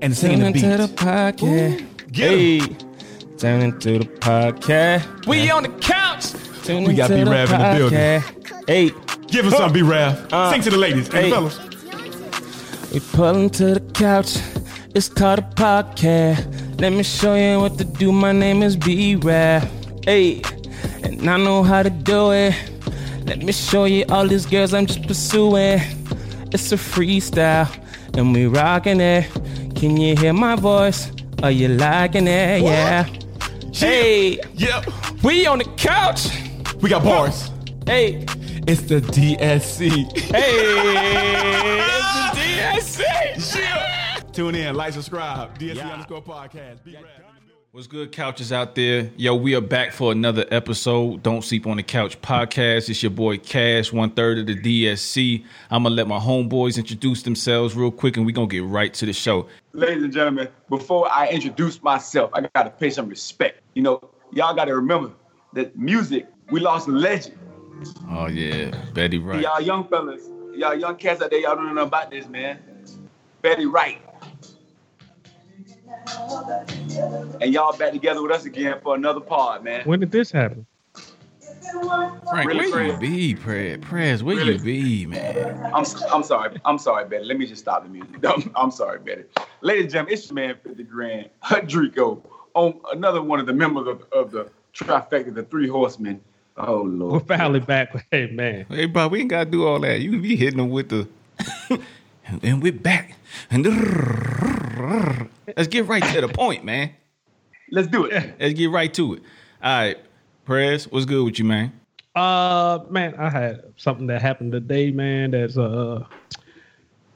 and singing the beat. Turn into the podcast. Get. Hey, turn into the podcast. We on the couch. Turn We got into B-Rav in the building. Hey, Give us some, B Rav. Uh, Sing to the ladies and the fellas. we pulling to the couch. It's called a podcast. Let me show you what to do. My name is B-Rap. Hey, and I know how to do it. Let me show you all these girls I'm just pursuing. It's a freestyle, and we rocking it. Can you hear my voice? Are you liking it? Yeah. Hey, Yep. we on the couch. We got bars. Hey, It's the DSC. hey, it's the DSC. Tune in, like, subscribe. DSC underscore podcast. B Rav. What's good, couches out there? Yo, we are back for another episode. Don't sleep on the couch podcast. It's your boy Cash, one third of the DSC. I'm gonna let my homeboys introduce themselves real quick, and we gonna get right to the show. ladies and gentlemen, before I introduce myself, I gotta pay some respect. You know, y'all gotta remember that music, we lost a legend. Oh yeah, Betty Wright. Y'all young fellas, y'all young cats out there, y'all don't know about this, man. Betty Wright. And y'all back together with us again for another pod, man. When did this happen? Frank, Really, where you be, Prez? Prez, where Really? you be, man? I'm I'm sorry. I'm sorry, Betty. Let me just stop the music. I'm, I'm sorry, Betty. Ladies and gentlemen, it's your man 50 Grand, Hadrico, on another one of the members of, of the trifecta, the three horsemen. Oh Lord. We're finally back. Hey man, Hey, bro, we ain't gotta do all that. You be hitting them with the, and we're back. And let's get right to the point, man. Let's do it. Let's get right to it. All right, Prez, what's good with you, man? uh, man, I had something that happened today, man. That's uh,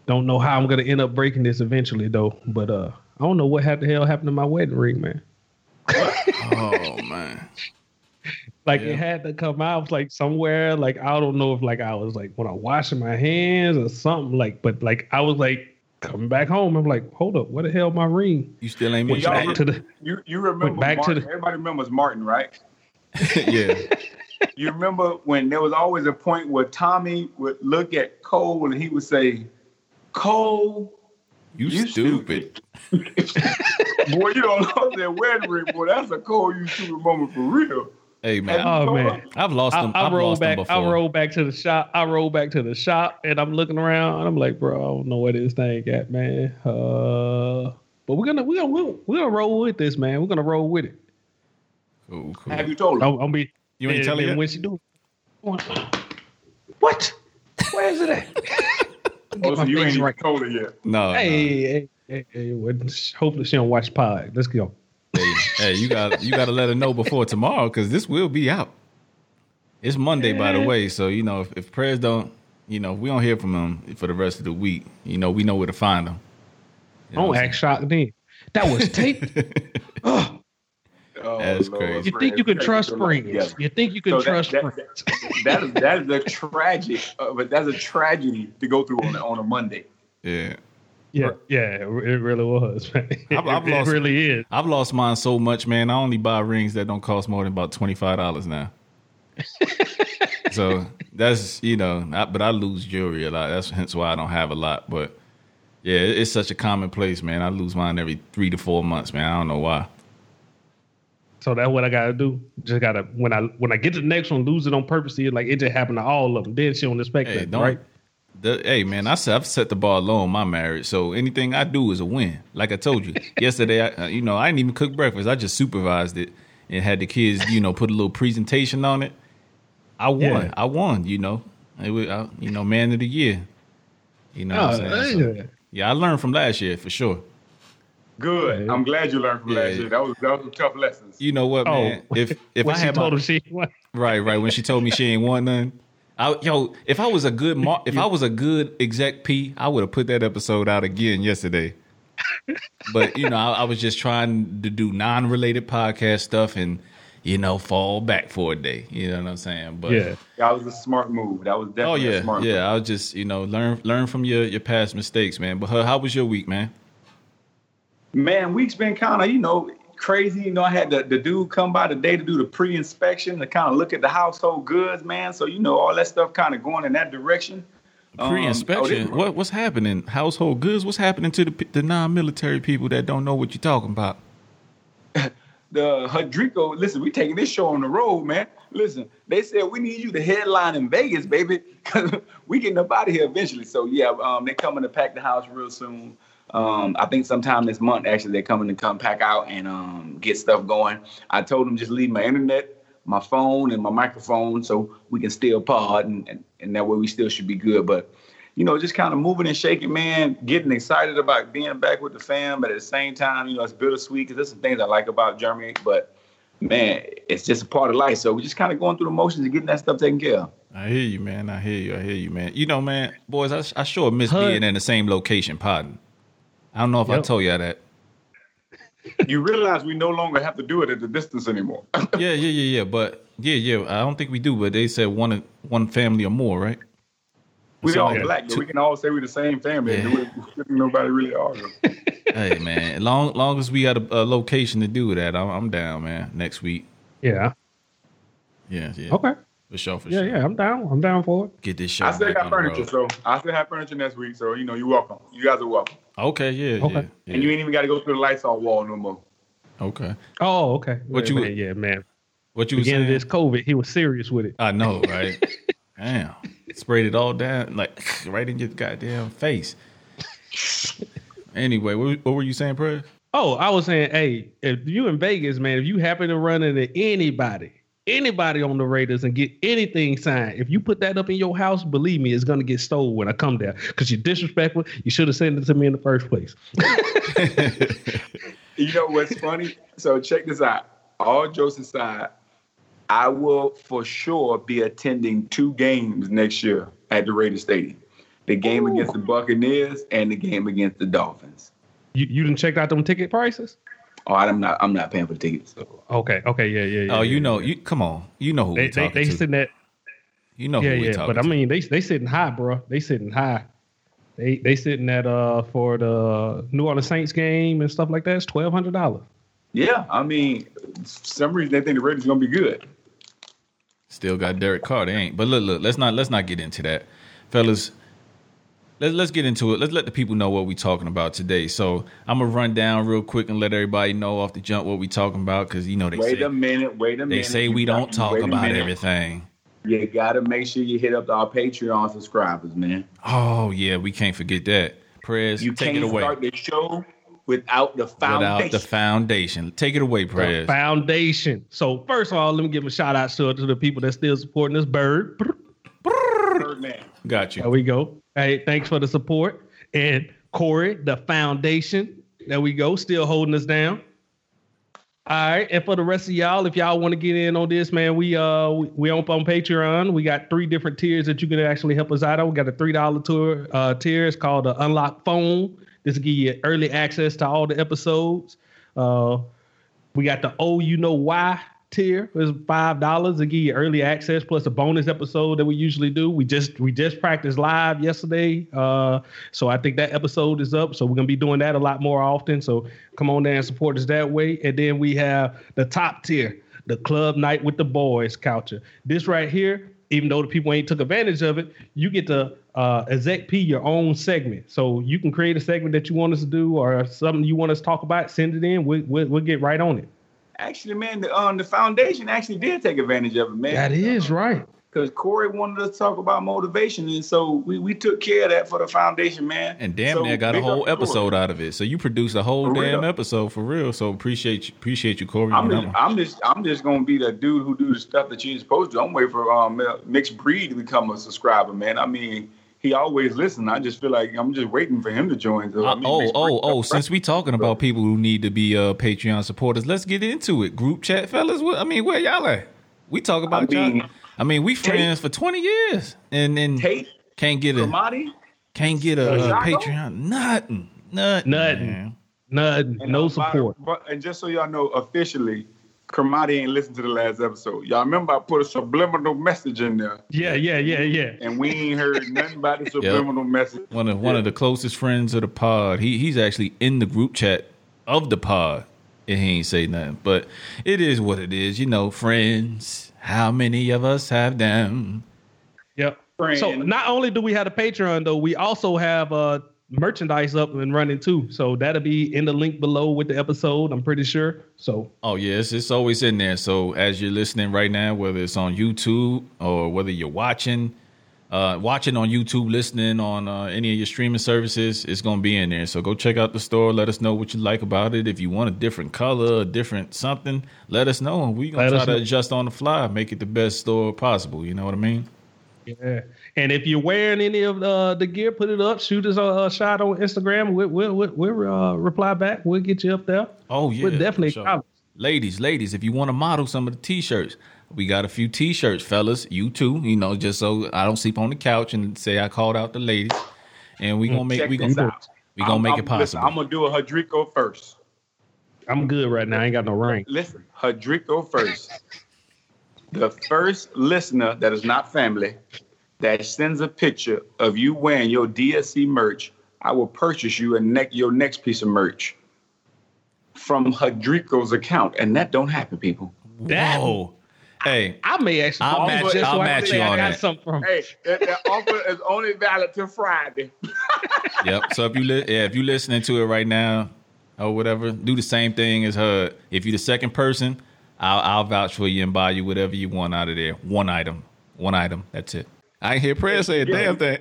don't know how I'm gonna end up breaking this eventually though. But uh, I don't know what had the hell happened to my wedding ring, man. Oh man. Like Yeah. it had to come out like somewhere. Like I don't know if like I was like when I washing my hands or something. Like, but like I was like coming back home. I'm like, hold up, what the hell my ring? You still ain't Went y'all- back that to the You you remember back to the- Everybody remembers Martin, right? yeah. You remember when there was always a point where Tommy would look at Cole and he would say, "Cole, You, You stupid. boy, you don't know that wedding ring, boy. That's a Cole you stupid moment for real." Hey man, Oh man. I've lost them. I I've roll lost back. them I roll back to the shop. I roll back to the shop, and I'm looking around. And I'm like, bro, I don't know where this thing at, man. Uh, but we're gonna we're gonna we're, we're gonna roll with this, man. We're gonna roll with it. Cool, cool. Have you told him? I'm, I'm be. You ain't and- telling and yet? when she do. What? Where is it at? Oh, so you ain't even right. told her yet. No, Hey, hey, hey, hey, well, hopefully she don't watch pod. Let's go. No. Hey, hey, you got you got to let her know before tomorrow because this will be out. It's Monday, by the way, so you know if, if prayers don't, you know, if we don't hear from them for the rest of the week. You know, we know where to find them. You know Don't I'm act shocked then. That was tape. oh, Oh, That's Lord, crazy. you think you can trust get your life friends? You think you can So that- trust that- friends? That is that is a tragic, uh, but that's a tragedy to go through on on a Monday. Yeah, Yeah, yeah, it really was. Man. It, I've- I've it lost- really is. I've lost mine so much, man. I only buy rings that don't cost more than about twenty five dollars now. so that's you know, I, but I lose jewelry a lot. That's hence why I don't have a lot. But yeah, it- it's such a commonplace, man. I lose mine every three to four months, man. I don't know why. So that's what I gotta do. Just gotta when I when I get to the next one, lose it on purpose. Like it just happened to all of them. Then she don't expect Hey, that, don't. right? The, hey man, I said I've set the bar low on my marriage, so anything I do is a win. Like I told you yesterday, I, uh, you know I didn't even cook breakfast. I just supervised it and had the kids, you know, put a little presentation on it. I won. Yeah. I won. You know, it was, I, you know, man of the year. You know, what I'm Oh, saying? So, yeah. yeah, I learned from last year for sure. Good. I'm glad you learned from Yeah, last year. That was that was tough lessons. You know what, Oh, man? If if when I she had told my, him she won. Right, right. When she told me she ain't want none. I, yo, if I was a good mar- if I was a good exec P, I would have put that episode out again yesterday. but you know, I, I was just trying to do non-related podcast stuff and you know fall back for a day. You know what I'm saying? But Yeah. That was a smart move. That was oh definitely a oh, yeah, smart yeah. I was just you know learn learn from your your past mistakes, man. But how, how was your week, man? Man, week's been kind of, you know, crazy. You know, I had the, the dude come by today to do the pre-inspection to kind of look at the household goods, man. So, you know, all that stuff kind of going in that direction. Um, Pre-inspection. oh, what what's happening? Household goods. What's happening to the the non-military people that don't know what you're talking about? the Hadrico, listen, we taking this show on the road, man. Listen, they said we need you to headline in Vegas, baby, because we getting up out of here eventually. So yeah, um, they're coming to pack the house real soon. Um, I think sometime this month, actually, they're coming to come pack out and um, get stuff going. I told them just leave my internet, my phone, and my microphone so we can still pod, and, and, and that way we still should be good. But you know, just kind of moving and shaking, man, getting excited about being back with the fam, but at the same time, you know, it's bittersweet because there's some things I like about Germany, but man, it's just a part of life. So we're just kind of going through the motions and getting that stuff taken care of. I hear you, man. I hear you. I hear you, man. You know, man, boys, I, I sure miss Hud. being in the same location, pardon. I don't know if I told y'all that. You realize we no longer have to do it at the distance anymore. Yeah, yeah, yeah, yeah. But yeah, yeah. I don't think we do, but they said one one family or more, right? we So, all like, black, two- we can all say we're the same family. Yeah. Yeah. Nobody really argue. hey, man. Long long as we got a, a location to do that, I'm, I'm down, man. Next week. Yeah. Yeah, yeah. Okay. For sure, for Yeah, sure. yeah. I'm down. I'm down for it. Get this show. I still got furniture, so I still have furniture next week. So you know, you're welcome. You guys are welcome. Okay, yeah, Okay. yeah, yeah. And you ain't even got to go through the lights off wall no more. okay. Oh, okay. What Yeah, you- man, yeah, man. What you was Beginning saying? of this COVID, he was serious with it. I know, right? Damn. Sprayed it all down, like right in your goddamn face. Anyway, what, what were you saying, Prez? Oh, I was saying, hey, if you in Vegas, man, if you happen to run into anybody, anybody on the Raiders and get anything signed, if you put that up in your house, believe me, it's gonna get stolen when I come there because you're disrespectful. You should have sent it to me in the first place. You know what's funny? So check this out. All jokes aside, I will for sure be attending two games next year at the Raiders Stadium. The game Ooh. against the Buccaneers and the game against the Dolphins. You you didn't check out them ticket prices? Oh, I'm not. I'm not paying for the tickets. Okay, okay, yeah, yeah. yeah Oh, you yeah, know, yeah. you come on, you know who they we they, talking they to. sitting at you know yeah who we yeah, talking but I mean they they sitting high, bro. They sitting high. They they sitting at uh for the New Orleans Saints game and stuff like that. It's twelve hundred dollars. Yeah, I mean, for some reason they think the Raiders gonna be good. Still got Derek Carr. They ain't. But look, look. Let's not let's not get into that, fellas. Let's let's get into it. Let's let the people know what we're talking about today. So I'm gonna run down real quick and let everybody know off the jump what we're talking about because you know they Wait say a minute. Wait a minute. they say we don't talk about minute. everything. You gotta make sure you hit up our Patreon subscribers, man. Oh yeah, we can't forget that. Prez, You take can't it away. start the show without the foundation. Without the foundation, take it away, The foundation. So first of all, let me give a shout out to, to the people that still supporting this bird. Birdman. Got There you. we go. Hey, thanks for the support. And Corey, the foundation. There we go. Still holding us down. All right. And for the rest of y'all, if y'all want to get in on this, man, we uh we, we up on Patreon. We got three different tiers that you can actually help us out on. We got a three dollar tour uh tier. It's called the Unlock Phone. This will give you early access to all the episodes. Uh we got the Oh You Know Why tier. is five dollars to give you early access plus a bonus episode that we usually do. We just we just practiced live yesterday. Uh so I think that episode is up. So we're gonna be doing that a lot more often. So come on down and support us that way. And then we have the top tier, the club night with the boys culture. This right here, even though the people ain't took advantage of it, you get to uh exec P your own segment. So you can create a segment that you want us to do or something you want us to talk about, send it in. We, we, we'll get right on it. Actually, man, the um the foundation actually did take advantage of it, man. That is right. because Corey wanted us to talk about motivation, and so we, we took care of that for the foundation, man. And damn So, near got a big up whole Corey. episode out of it. So you produced a whole For damn real. episode for real. So appreciate you, appreciate you, Corey. I'm And just, I'm- I'm just, I'm just gonna be the dude who do the stuff that you're supposed to. I'm waiting for um mixed breed to become a subscriber, man. I mean, he always listens. I just feel like I'm just waiting for him to join. So, I Uh, mean, oh, oh, Breed- oh! Since we talking about people who need to be uh, Patreon supporters, let's get into it. Group chat, fellas. What, I mean, where y'all at? We talk about mean, y'all. I mean, we friends for twenty years, and then Tate, can't get a Ramadi, can't get a, uh Zago? Patreon. Nothing, nothing, Nothing. man. Nothing. No uh, support. But, and just so y'all know, officially, Kermati ain't listened to the last episode. Y'all remember I put a subliminal message in there, Yeah, yeah, yeah, yeah. and we ain't heard nothing about the subliminal message. One of one of the closest friends of the pod. He he's actually in the group chat of the pod, and he ain't say nothing. But it is what it is, you know. Friends, how many of us have them? Yep. friend. So not only do we have a Patreon though, we also have uh merchandise up and running too. So that'll be in the link below with the episode. I'm pretty sure. So Oh yeah, it's, it's always in there. So as you're listening right now, whether it's on YouTube or whether you're watching, uh, watching on YouTube, listening on uh, any of your streaming services, it's gonna be in there. So go check out the store. Let us know what you like about it. If you want a different color, a different something, let us know. and We gonna Let try to adjust on the fly, make it the best store possible. You know what I mean? Yeah. And if you're wearing any of the, the gear, put it up. Shoot us a, a shot on Instagram. We'll we'll, we'll, we'll uh, reply back. We'll get you up there. Oh yeah, We're definitely sure. ladies, ladies. If you want to model some of the t-shirts, we got a few t-shirts, fellas. You too, you know, just so I don't sleep on the couch and say I called out the ladies. And we gonna make Check we gonna out. we gonna I'm- make I'm- it possible. Listen, I'm gonna do a Hadrico first. I'm good right now. I ain't got no ring. Listen, Hadrico first. The first listener that is not family that sends a picture of you wearing your DSC merch, I will purchase you a neck your next piece of merch from Hadrico's account, and that don't happen, people. That- Whoa. Hey, I may actually I'll match- you I'll match can say you I on got that. from. Hey, that, that offer is only valid till Friday. yep. So if you li- yeah, if you listening to it right now or whatever, do the same thing as her. If you're the second person, I'll I'll vouch for you and buy you whatever you want out of there. One item. One item. That's it. I ain't hear Prez say a damn thing.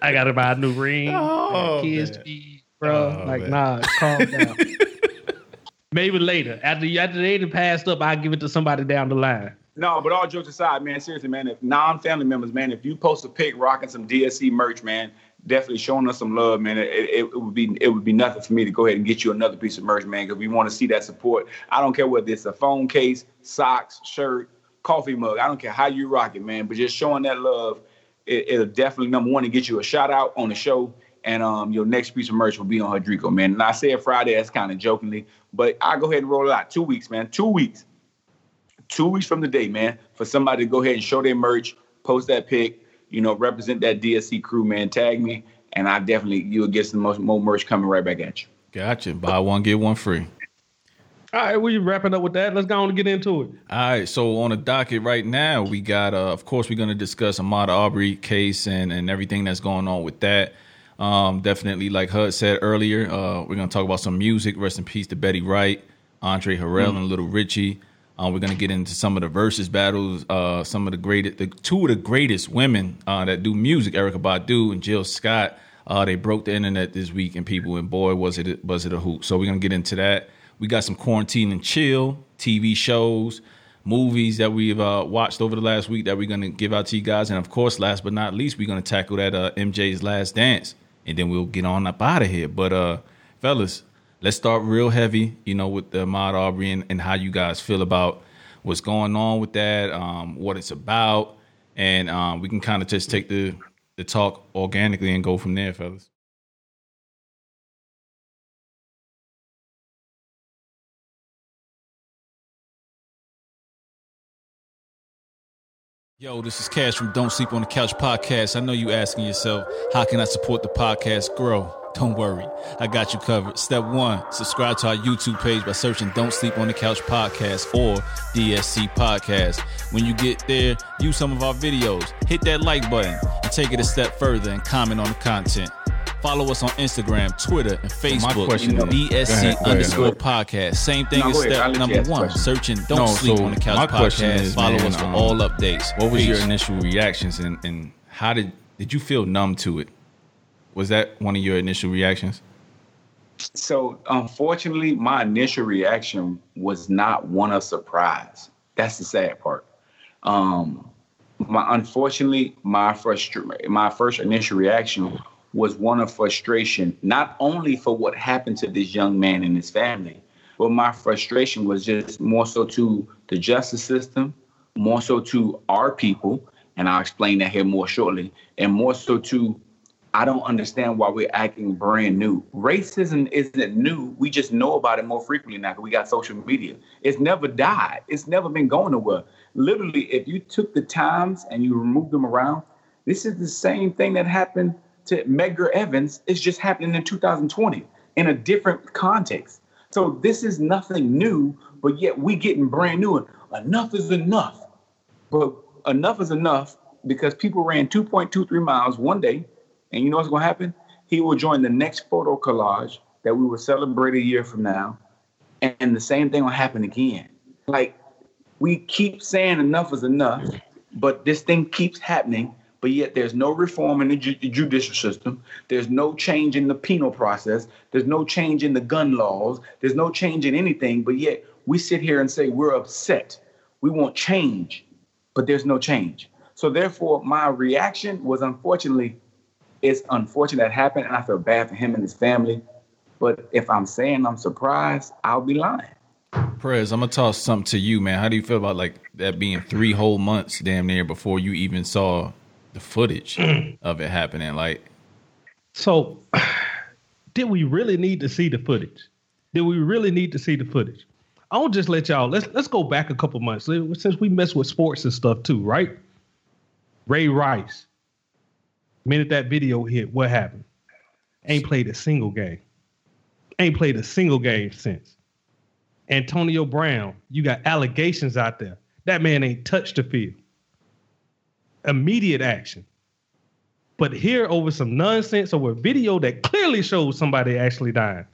I gotta buy a new ring. Oh, kids man. feed, bro. Oh, like, man. nah, calm down. Maybe later. After after they done passed up, I'll give it to somebody down the line. No, but all jokes aside, man, seriously, man, if non-family members, man, if you post a pic rocking some DSC merch, man, definitely showing us some love, man. It, it, it would be it would be nothing for me to go ahead and get you another piece of merch, man, because we want to see that support. I don't care whether it's a phone case, socks, shirt, coffee mug. I don't care how you rock it, man, but just showing that love, it, it'll definitely number one to get you a shout out on the show. And um, your next piece of merch will be on Hadrico, man. And I said Friday, that's kind of jokingly, but I go ahead and roll it out. Two weeks, man. Two weeks two weeks from the day, man, for somebody to go ahead and show their merch, post that pic, you know, represent that DSC crew, man, tag me, and I definitely you'll get some more, more merch coming right back at you. Gotcha. Buy one get one free. All right, we wrapping up with that. Let's go on and get into it. All right, so on the docket right now, we got, uh, of course, we're going to discuss Ahmaud Arbery case and, and everything that's going on with that. Um, definitely, like Hud said earlier, uh, we're going to talk about some music. Rest in peace to Betty Wright, Andre Harrell, and Little Richard. Uh, we're going to get into some of the versus battles. Uh, some of the greatest, the two of the greatest women uh, that do music, Erykah Badu and Jill Scott. Uh, they broke the internet this week, and people, and boy, was it was it a hoot. So we're gonna get into that. We got some quarantine and chill TV shows, movies that we've uh, watched over the last week that we're gonna give out to you guys, and of course, last but not least, we're gonna tackle that uh, MJ's Last Dance, and then we'll get on up out of here. But fellas, let's start real heavy, you know, with the Ahmaud Arbery and, and how you guys feel about what's going on with that, um, what it's about, and um, we can kind of just take the the talk organically and go from there, fellas. Yo, this is Cash from Don't Sleep on the Couch podcast. I know you asking yourself, how can I support the podcast grow? Don't worry, I got you covered. Step one, subscribe to our YouTube page by searching Don't Sleep on the Couch podcast or DSC podcast. When you get there, use some of our videos, hit that like button, and take it a step further and comment on the content. Follow us on Instagram, Twitter, and Facebook. question is- DSC ahead, go ahead. underscore podcast. Same thing No, as go ahead. Step number one. question. Searching Don't No, Sleep so on the Couch my podcast. is, Follow man, us for um, all updates. What was your initial reactions and, and how did did you feel numb to it? Was that one of your initial reactions? So unfortunately, my initial reaction was not one of surprise. That's the sad part. Um, my unfortunately, my first my first initial reaction was one of frustration, not only for what happened to this young man and his family, but my frustration was just more so to the justice system, more so to our people, and I'll explain that here more shortly, and more so to I don't understand why we're acting brand new. Racism isn't new. We just know about it more frequently now because we got social media. It's never died. It's never been going nowhere. Literally, if you took the times and you removed them around, this is the same thing that happened to Medgar Evers. It's just happening in 2020 in a different context. So this is nothing new, but yet we getting brand new. And Enough is enough. But enough is enough because people ran 2.23 miles one day, and you know what's going to happen? He will join the next photo collage that we will celebrate a year from now, and the same thing will happen again. Like we keep saying enough is enough, but this thing keeps happening. But yet there's no reform in the ju- judicial system. There's no change in the penal process. There's no change in the gun laws. There's no change in anything. But yet we sit here and say we're upset. We want change, but there's no change. So therefore, my reaction was unfortunately, it's unfortunate that happened, and I feel bad for him and his family. But if I'm saying I'm surprised, I'll be lying. Prez, I'm gonna toss something to you, man. How do you feel about like that being three whole months, damn near, before you even saw the footage of it happening? Like, So, did we really need to see the footage? Did we really need to see the footage? I'll just let y'all let's let's go back a couple months since we mess with sports and stuff too, right? Ray Rice, minute that video hit, what happened? Ain't played a single game. Ain't played a single game since. Antonio Brown, you got allegations out there. That man ain't touched the field. Immediate action. But here over some nonsense over a video that clearly shows somebody actually dying.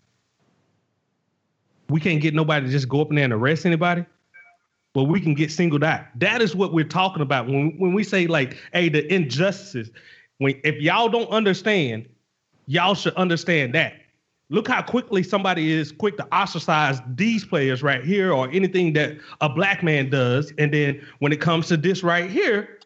We can't get nobody to just go up in there and arrest anybody, but we can get singled out. That is what we're talking about when, when we say like, hey, the injustices. When if y'all don't understand, y'all should understand that. Look how quickly somebody is quick to ostracize these players right here or anything that a black man does. And then when it comes to this right here,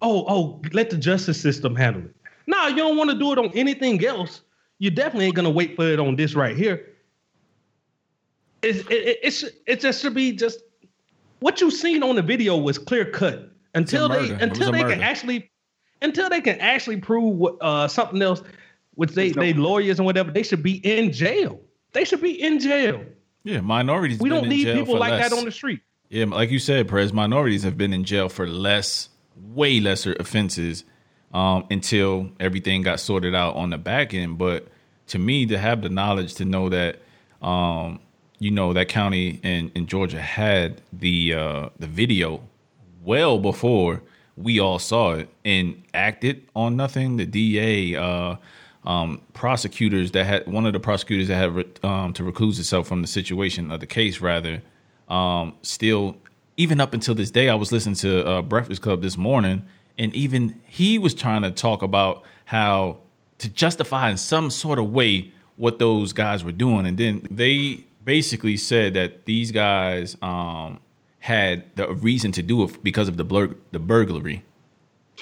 oh, oh, let the justice system handle it. No, you don't want to do it on anything else. You definitely ain't gonna wait for it on this right here. It's it, it, it's it just should be just what you seen on the video was clear cut until they murder. Until they can actually until they can actually prove what, uh, something else, which they no- they lawyers and whatever they should be in jail. They should be in jail. yeah, minorities. We been don't in need jail people like less. that on the street. Yeah, like you said, Prez, minorities have been in jail for less, way lesser offenses um, until everything got sorted out on the back end. But to me, to have the knowledge to know that, um, you know, that county in, in Georgia had the uh, the video well before we all saw it and acted on nothing. The DA, uh, um, prosecutors that had one of the prosecutors that had re- um, to recluse itself from the situation of the case, rather, um, still, even up until this day, I was listening to uh, Breakfast Club this morning, and even he was trying to talk about how to justify in some sort of way what those guys were doing, and then they basically said that these guys um, had the reason to do it because of the blur- the burglary.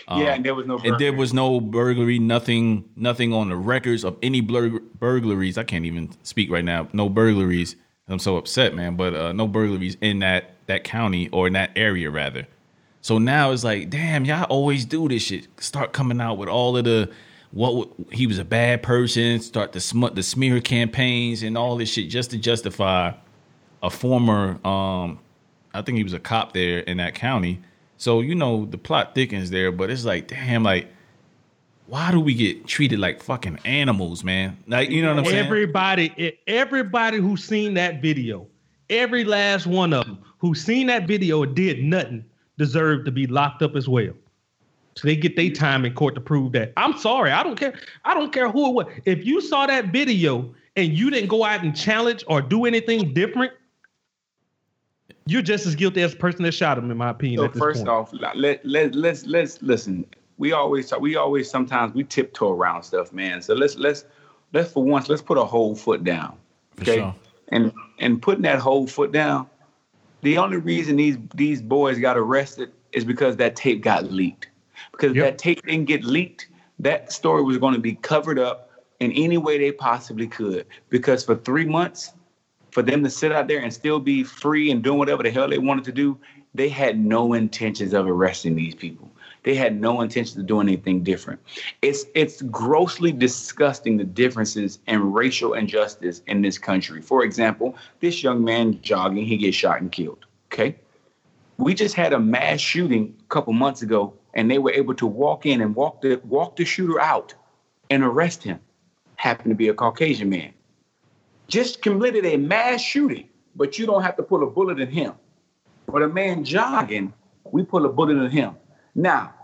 yeah, and there was no. burglary. And there was no burglary, nothing, nothing on the records of any blur- burglaries. I can't even speak right now. No burglaries. I'm so upset, man. But uh, no burglaries in that that county or in that area, rather. So now it's like, damn, y'all always do this shit. Start coming out with all of the what w- he was a bad person. Start the smut, the smear campaigns and all this shit just to justify a former. um I think he was a cop there in that county. So you know the plot thickens there, but it's like, damn, like why do we get treated like fucking animals, man? Like you know what I'm saying? Everybody, everybody who's seen that video, every last one of them who seen that video did nothing deserved to be locked up as well. So they get their time in court to prove that. I'm sorry, I don't care. I don't care who it was. If you saw that video and you didn't go out and challenge or do anything different, you're just as guilty as the person that shot him, in my opinion. So at this first point. off, let let let's let's listen. We always talk, we always sometimes we tiptoe around stuff, man. So let's let's let's for once let's put a whole foot down, For okay? sure. And and putting that whole foot down, the only reason these these boys got arrested is because that tape got leaked. Because if Yep. that tape didn't get leaked, that story was going to be covered up in any way they possibly could. Because for three months, for them to sit out there and still be free and doing whatever the hell they wanted to do, they had no intentions of arresting these people. They had no intentions of doing anything different. It's it's grossly disgusting the differences in racial injustice in this country. For example, this young man jogging, he gets shot and killed. Okay. We just had a mass shooting a couple months ago, and they were able to walk in and walk the walk the shooter out and arrest him. Happened to be a Caucasian man just committed a mass shooting, but you don't have to pull a bullet in him. But a man jogging, we pull a bullet in him. Now,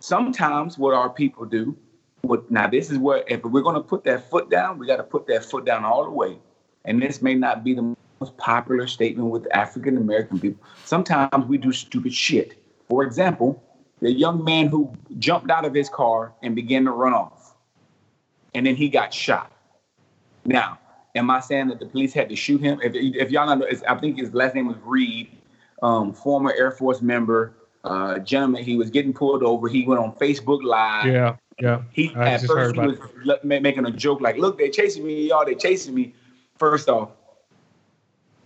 sometimes what our people do, what now this is where if we're gonna put that foot down, we gotta put that foot down all the way. And this may not be the most popular statement with African American people. Sometimes we do stupid shit. For example, the young man who jumped out of his car and began to run off, and then he got shot. Now, am I saying that the police had to shoot him? If, if y'all know, I think his last name was Reed, um, former Air Force member, uh, gentleman. He was getting pulled over. He went on Facebook Live. Yeah, yeah. He at first he was it. making a joke like, "Look, they're chasing me, y'all. They're chasing me." First off,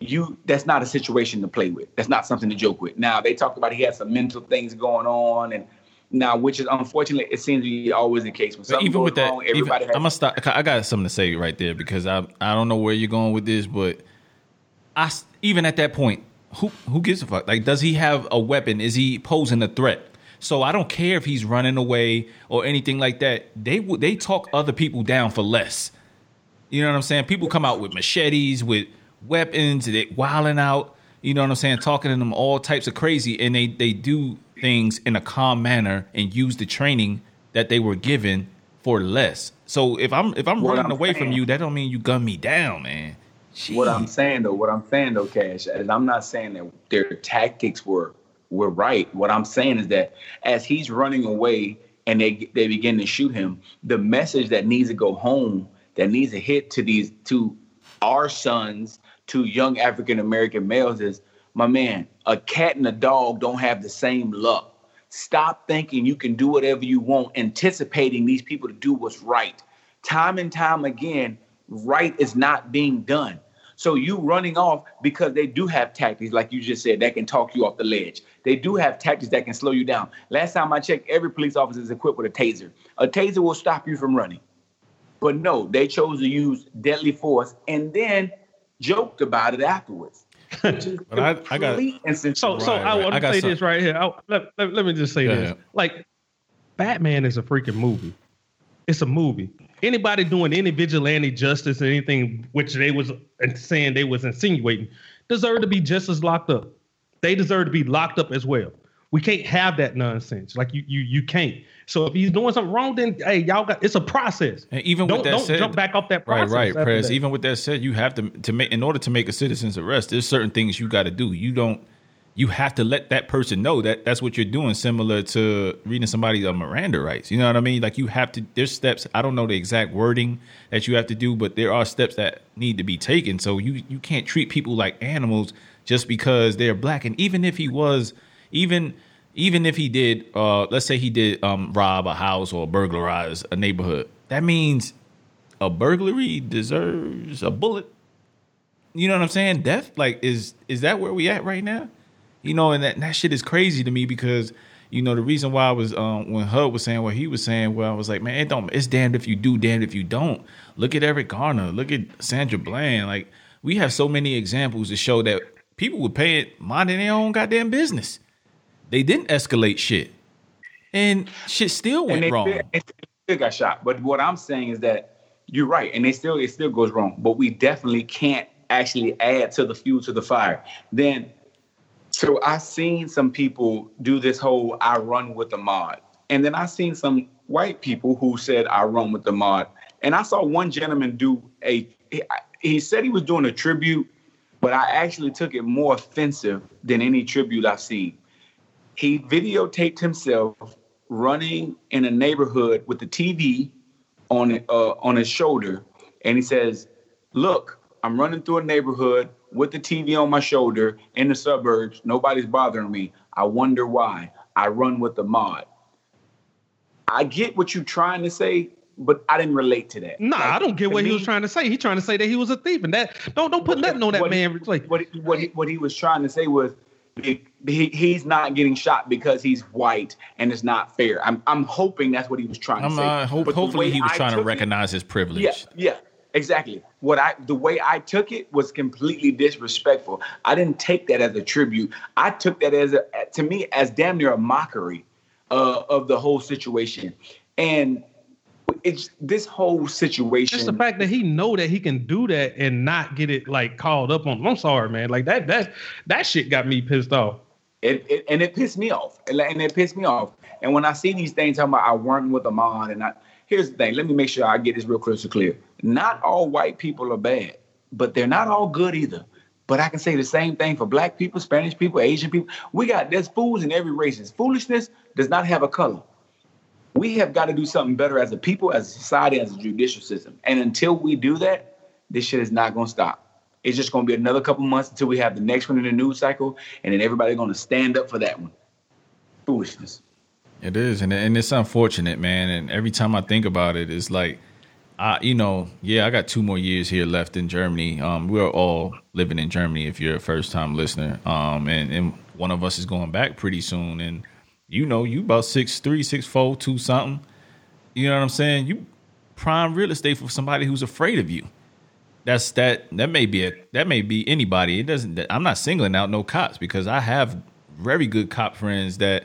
you that's not a situation to play with. That's not something to joke with. Now they talked about he had some mental things going on, and now which is unfortunately it seems to be always the case. When something even with that, wrong, everybody. Even, I'm gonna stop. I got something to say right there because I I don't know where you're going with this, but I even at that point, who who gives a fuck? Like, does he have a weapon? Is he posing a threat? So I don't care if he's running away or anything like that. They they talk other people down for less. You know what I'm saying? People come out with machetes, with weapons, they wilding out. You know what I'm saying? Talking to them all types of crazy, and they they do things in a calm manner and use the training that they were given for less. So if I'm if I'm what running I'm away saying, from you, that don't mean you gun me down, man. Jeez. What I'm saying though, what I'm saying though, Cash, and I'm not saying that their tactics were were right. What I'm saying is that as he's running away and they they begin to shoot him, the message that needs to go home, that needs to hit to these to our sons, to young African American males is, my man, a cat and a dog don't have the same luck. Stop thinking you can do whatever you want, anticipating these people to do what's right. Time and time again, right is not being done. So you running off because they do have tactics, like you just said, that can talk you off the ledge. They do have tactics that can slow you down. Last time I checked, every police officer is equipped with a taser. A taser will stop you from running. But no, they chose to use deadly force and then joked about it afterwards. but I, I got so so right, I want to say some. this right here. I, let, let, let, me just say Go this. Ahead. Like Batman is a freaking movie. It's a movie anybody doing any vigilante justice or anything which they was uh, saying they was insinuating deserve to be just as locked up. They deserve to be locked up as well. We can't have that nonsense. Like you, you, you can't. So if he's doing something wrong, then hey, y'all got it's a process. And even don't, with that don't said, jump back off that process. Right, right, Prez. Even with that said, you have to to make in order to make a citizen's arrest. There's certain things you got to do. You don't you have to let that person know that that's what you're doing similar to reading somebody a miranda rights you know what i mean like you have to there's steps i don't know the exact wording that you have to do but there are steps that need to be taken so you you can't treat people like animals just because they're black and even if he was even even if he did uh let's say he did um rob a house or burglarize a neighborhood that means a burglary deserves a bullet you know what i'm saying death like is is that where we at right now you know, and that that shit is crazy to me because you know the reason why I was um, when Hud was saying what he was saying, well, I was like, man, it don't. It's damned if you do, damned if you don't. Look at Eric Garner. Look at Sandra Bland. Like we have so many examples to show that people would pay it minding their own goddamn business. They didn't escalate shit, and shit still went wrong. Still, still got shot. But what I'm saying is that you're right, and they still it still goes wrong. But we definitely can't actually add to the fuel to the fire. Then so I seen some people do this whole I run with the Maud. And then I seen some white people who said I run with the Maud. And I saw one gentleman do a he said he was doing a tribute, but I actually took it more offensive than any tribute I've seen. He videotaped himself running in a neighborhood with the TV on uh, on his shoulder, and he says, "Look, I'm running through a neighborhood with the TV on my shoulder in the suburbs. Nobody's bothering me. I wonder why. I run with the Maud. I get what you're trying to say, but I didn't relate to that. Nah, like, I don't get what me, he was trying to say. He's trying to say that he was a thief, and that don't don't put nothing on that man. He, like what what he, what he was trying to say was he, he, he's not getting shot because he's white and it's not fair. I'm I'm hoping that's what he was trying I'm, to say. Uh, hope, hopefully, he was I trying to recognize it, his privilege. Yeah, yeah. Exactly. What I the way I took it was completely disrespectful. I didn't take that as a tribute. I took that as a to me as damn near a mockery uh, of the whole situation. And it's this whole situation. Just the fact that he know that he can do that and not get it like called up on. I'm sorry, man. Like that that that shit got me pissed off. It, it, and it pissed me off, and it pissed me off. And when I see these things, talking about I worked with Ahmaud, and I here's the thing. Let me make sure I get this real crystal clear. Not all white people are bad, but they're not all good either. But I can say the same thing for black people, Spanish people, Asian people. We got there's fools in every race. Foolishness does not have a color. We have got to do something better as a people, as a society, as a judicial system. And until we do that, this shit is not gonna stop. It's just gonna be another couple months until we have the next one in the news cycle, and then everybody's gonna stand up for that one. Foolishness. It is, and and it's unfortunate, man. And every time I think about it, it's like I, you know, yeah, I got two more years here left in Germany. Um, we're all living in Germany. If you're a first time listener, um, and and one of us is going back pretty soon, and you know, you about six three, six four, two something. You know what I'm saying? You prime real estate for somebody who's afraid of you. That's that. That may be a that may be anybody. It doesn't. I'm not singling out no cops because I have very good cop friends that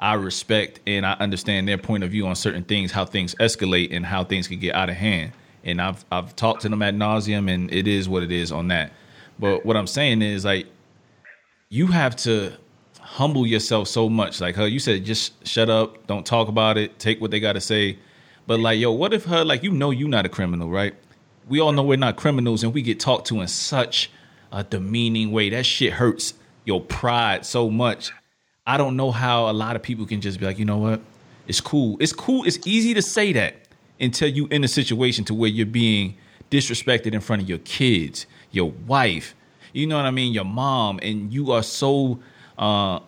I respect and I understand their point of view on certain things, how things escalate and how things can get out of hand. And I've I've talked to them ad nauseum, and it is what it is on that. But what I'm saying is like you have to humble yourself so much. Like her, you said, just shut up, don't talk about it, take what they got to say. But like, yo, what if her, like, you know, you're not a criminal, right? We all know we're not criminals, and we get talked to in such a demeaning way. That shit hurts your pride so much I don't know how a lot of people can just be like, you know what? It's cool. It's cool. It's easy to say that until you're in a situation to where you're being disrespected in front of your kids, your wife, you know what I mean, your mom, and you are so uh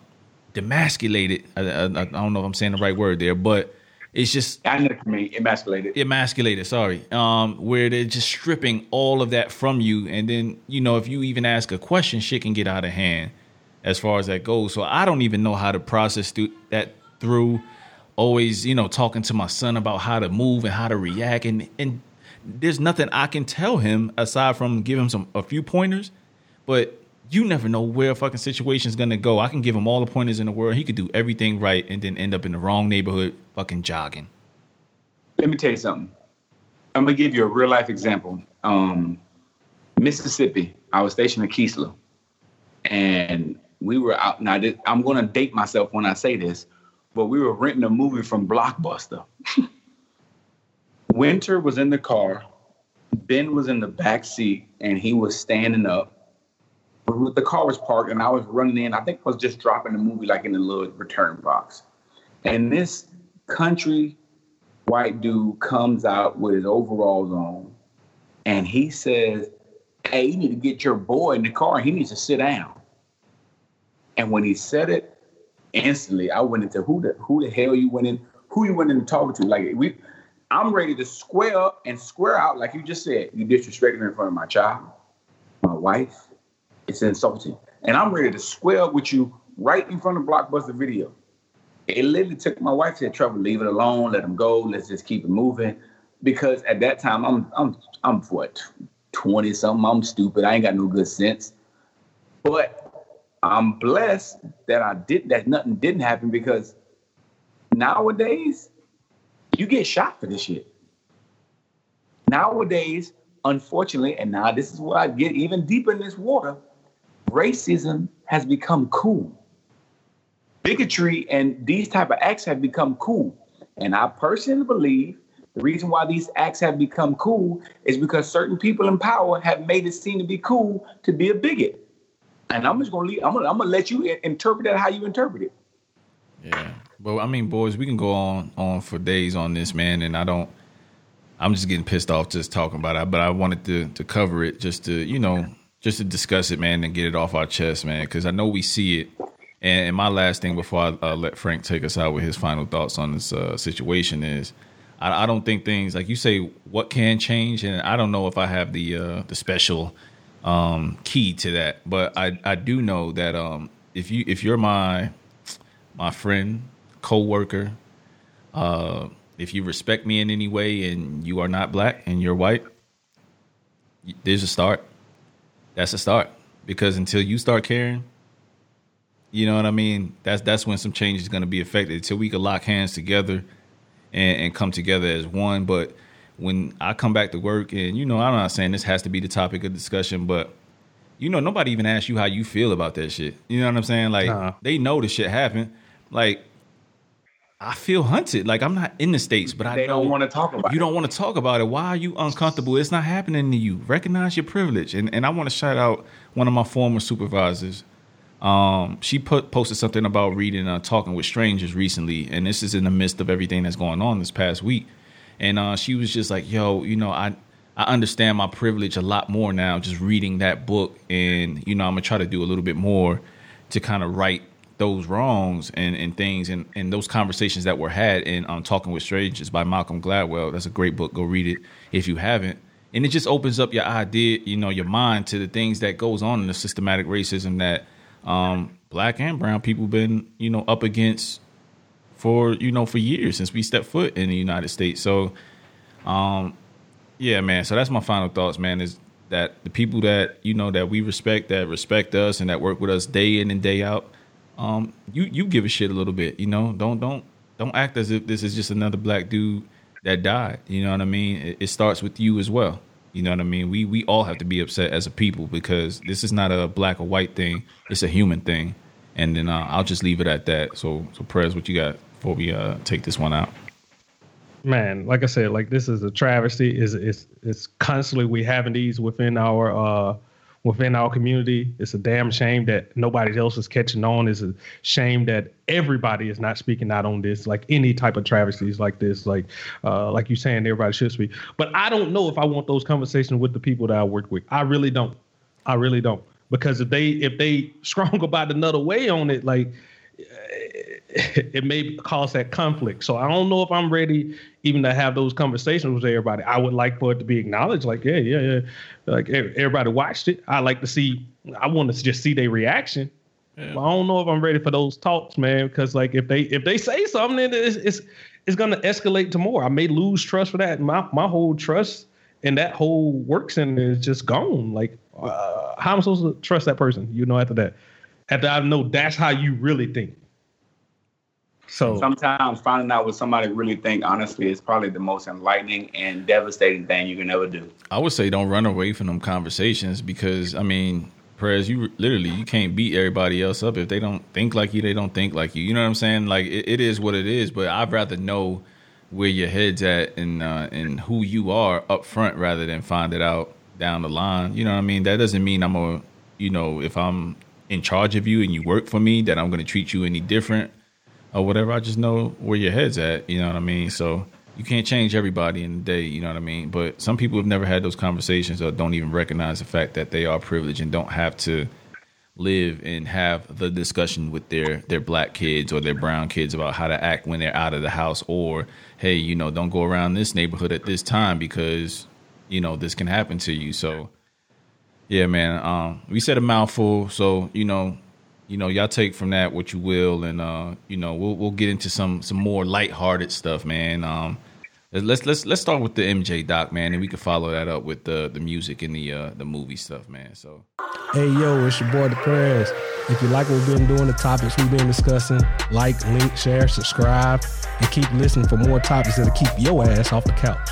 demasculated. I, I, I don't know if I'm saying the right word there, but it's just I know for me, emasculated. Emasculated, sorry. Um, where they're just stripping all of that from you, and then you know if you even ask a question, shit can get out of hand as far as that goes. So I don't even know how to process th- that through. Always, you know, talking to my son about how to move and how to react, and and there's nothing I can tell him aside from give him some a few pointers. But you never know where a fucking situation's gonna go. I can give him all the pointers in the world. He could do everything right and then end up in the wrong neighborhood, fucking jogging. Let me tell you something. I'm gonna give you a real life example. Um, Mississippi. I was stationed in Keesler, and we were out. Now I'm going to date myself when I say this, but we were renting a movie from Blockbuster. Winter was in the car. Ben was in the back seat, and he was standing up. The car was parked, and I was running in. I think I was just dropping the movie like in the little return box. And this country white dude comes out with his overalls on, and he says, "Hey, you need to get your boy in the car. He needs to sit down." And when he said it, instantly I went into who the who the hell you went in, who you went in to talk to. Like we I'm ready to square up and square out, like you just said. You disrespected me in front of my child, my wife. It's insulting. And I'm ready to square up with you right in front of Blockbuster Video. It literally took my wife to trouble. Leave it alone, let him go, let's just keep it moving. Because at that time, I'm I'm I'm what 20 something. I'm stupid. I ain't got no good sense. But I'm blessed that I did that nothing didn't happen because nowadays you get shot for this shit. Nowadays, unfortunately, and now this is where I get even deeper in this water, racism has become cool. Bigotry and these type of acts have become cool. And I personally believe the reason why these acts have become cool is because certain people in power have made it seem to be cool to be a bigot and I'm just gonna leave. I'm gonna, I'm gonna let you interpret that how you interpret it. Yeah, but I mean, boys, we can go on on for days on this, man. And I don't. I'm just getting pissed off just talking about it. But I wanted to to cover it, just to you know, just to discuss it, man, and get it off our chest, man, because I know we see it. And, my last thing before I uh, let Frank take us out with his final thoughts on this uh, situation is, I, I, don't think things like you say what can change, and I don't know if I have the uh, the special um, key to that. But I, I do know that um, if you if you're my my friend, co-worker, uh, if you respect me in any way and you are not black and you're white, there's a start. That's a start because until you start caring, you know what I mean. That's that's when some change is going to be affected. Until we can lock hands together and, and come together as one, but when I come back to work, and you know, I'm not saying this has to be the topic of discussion, but you know, nobody even asks you how you feel about that shit. You know what I'm saying? Like Nah. they know the shit happened. Like I feel hunted. Like I'm not in the states, but I They don't want to talk about it. you it. don't want to talk about it. Why are you uncomfortable? It's not happening to you. Recognize your privilege. And and I want to shout out one of my former supervisors. Um, she put posted something about reading uh, talking with strangers recently, and this is in the midst of everything that's going on this past week. And uh, she was just like, "Yo, you know, I I understand my privilege a lot more now just reading that book, and you know, I'm gonna try to do a little bit more to kind of right those wrongs and, and things and, and those conversations that were had in um, Talking with Strangers by Malcolm Gladwell. That's a great book. Go read it if you haven't. And it just opens up your idea, you know, your mind to the things that goes on in the systematic racism that um, black and brown people been, you know, up against for, you know, for years since we stepped foot in the United States. So, um, yeah, man. So that's my final thoughts, man, is that the people that, you know, that we respect, that respect us and that work with us day in and day out, um, you you give a shit a little bit, you know. Don't don't don't act as if this is just another black dude that died. You know what I mean? It, it starts with you as well. You know what I mean? We we all have to be upset as a people because this is not a black or white thing. It's a human thing. And then uh, I'll just leave it at that. So so Prez, what you got before we uh, take this one out? man, like I said, like this is a travesty. Is it's it's constantly we having these within our uh within our community. It's a damn shame that nobody else is catching on. It's a shame that everybody is not speaking out on this. Like any type of travesties like this, like uh like you saying, everybody should speak. But I don't know if I want those conversations with the people that I work with. I really don't. I really don't. Because if they if they strong about another way on it, like it may cause that conflict. So I don't know if I'm ready even to have those conversations with everybody. I would like for it to be acknowledged, like, yeah, yeah, yeah. Like everybody watched it. I like to see, I want to just see their reaction. But I don't know if I'm ready for those talks, man. Because like if they if they say something, then it's it's, it's gonna escalate to more. I may lose trust for that. My my whole trust in that whole work center is just gone. Like uh, how am I supposed to trust that person? You know, after that, after I know that's how you really think. So Sometimes finding out what somebody really think, honestly, is probably the most enlightening and devastating thing you can ever do. I would say don't run away from them conversations because I mean, Prez you literally you can't beat everybody else up if they don't think like you. They don't think like you. You know what I'm saying? Like it, it is what it is. But I'd rather know where your head's at and uh, and who you are up front rather than find it out down the line. You know what I mean? That doesn't mean I'm a you know if I'm in charge of you and you work for me that I'm going to treat you any different or whatever. I just know where your head's at. You know what I mean? So you can't change everybody in a day. You know what I mean? But some people have never had those conversations or don't even recognize the fact that they are privileged and don't have to live and have the discussion with their their black kids or their brown kids about how to act when they're out of the house or hey you know don't go around this neighborhood at this time because you know this can happen to you so yeah man um we said a mouthful so you know you know y'all take from that what you will and uh you know we'll we'll get into some some more lighthearted stuff man um let's let's let's start with the MJ doc man and we can follow that up with the the music and the uh the movie stuff man so Hey yo, it's your boy the Prez. If you like what we've been doing, the topics we've been discussing, like, link, share, subscribe, and keep listening for more topics that'll keep your ass off the couch.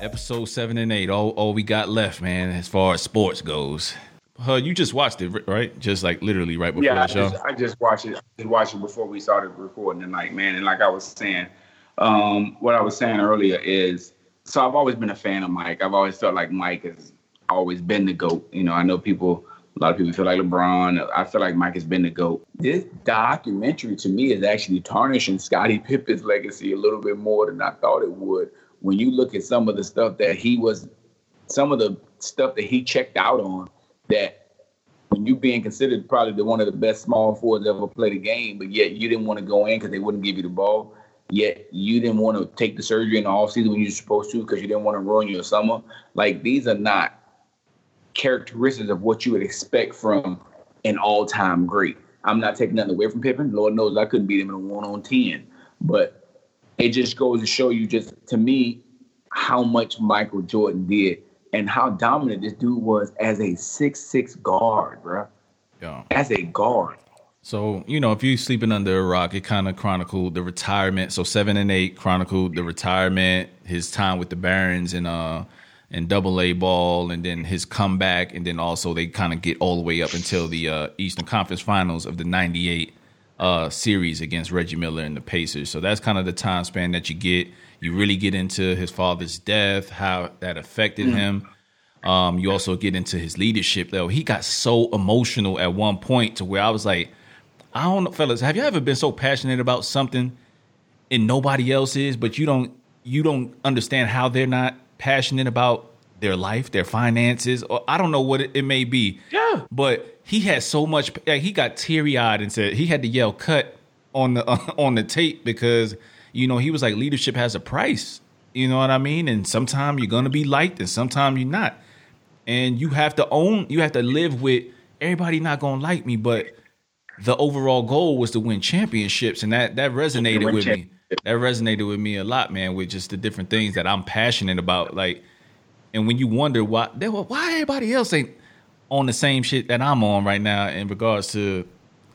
Episode seven and eight. All all we got left, man, as far as sports goes. Uh, you just watched it, right? Just like literally right before yeah, the show. just, I just watched it. I just watched it before we started recording tonight, man. And like I was saying, um, what I was saying earlier is, so I've always been a fan of Mike. I've always felt like Mike has always been the goat. You know, I know people. A lot of people feel like LeBron. I feel like Mike has been the GOAT. This documentary to me is actually tarnishing Scottie Pippen's legacy a little bit more than I thought it would. When you look at some of the stuff that he was, some of the stuff that he checked out on, that when you being considered probably the one of the best small forwards ever played a game, but yet you didn't want to go in because they wouldn't give you the ball. Yet you didn't want to take the surgery in the offseason when you're supposed to because you didn't want to ruin your summer. Like these are not characteristics of what you would expect from an all-time great. I'm not taking nothing away from Pippen. Lord knows I couldn't beat him in a one on ten. But it just goes to show you just to me how much Michael Jordan did and how dominant this dude was as a six six guard, bro. Yeah. As a guard. So, you know, if you're sleeping under a rock, it kind of chronicled the retirement. So seven and eight chronicled the retirement, his time with the Barons and uh and double A ball, and then his comeback, and then also they kind of get all the way up until the uh, Eastern Conference Finals of the '98 uh, series against Reggie Miller and the Pacers. So that's kind of the time span that you get. You really get into his father's death, how that affected mm-hmm. him. Um, you also get into his leadership, though. He got so emotional at one point to where I was like, I don't know, fellas, have you ever been so passionate about something and nobody else is, but you don't you don't understand how they're not passionate about their life, their finances, or I don't know what it, it may be. Yeah. But he had so much. Like, he got teary eyed and said he had to yell "cut" on the uh, on the tape because you know he was like leadership has a price. You know what I mean? And sometimes you're gonna be liked, and sometimes you're not. And you have to own. You have to live with everybody not gonna like me, but the overall goal was to win championships, and that that resonated with me that resonated with me a lot, man, with just the different things that I'm passionate about. Like, and when you wonder why, they why everybody else ain't on the same shit that I'm on right now in regards to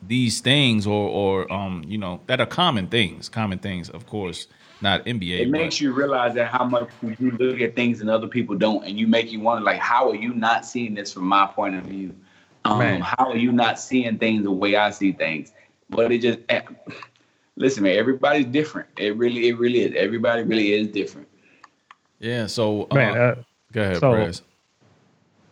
these things, or or um, you know, that are common things, common things, of course, not NBA. It makes you realize that how much you look at things and other people don't, and you make you wonder, like, how are you not seeing this from my point of view? Um, how are you not seeing things the way I see things? But it just eh, listen, man, everybody's different. It really, it really is. Everybody really is different. Yeah. So, uh, man, uh, go ahead, so,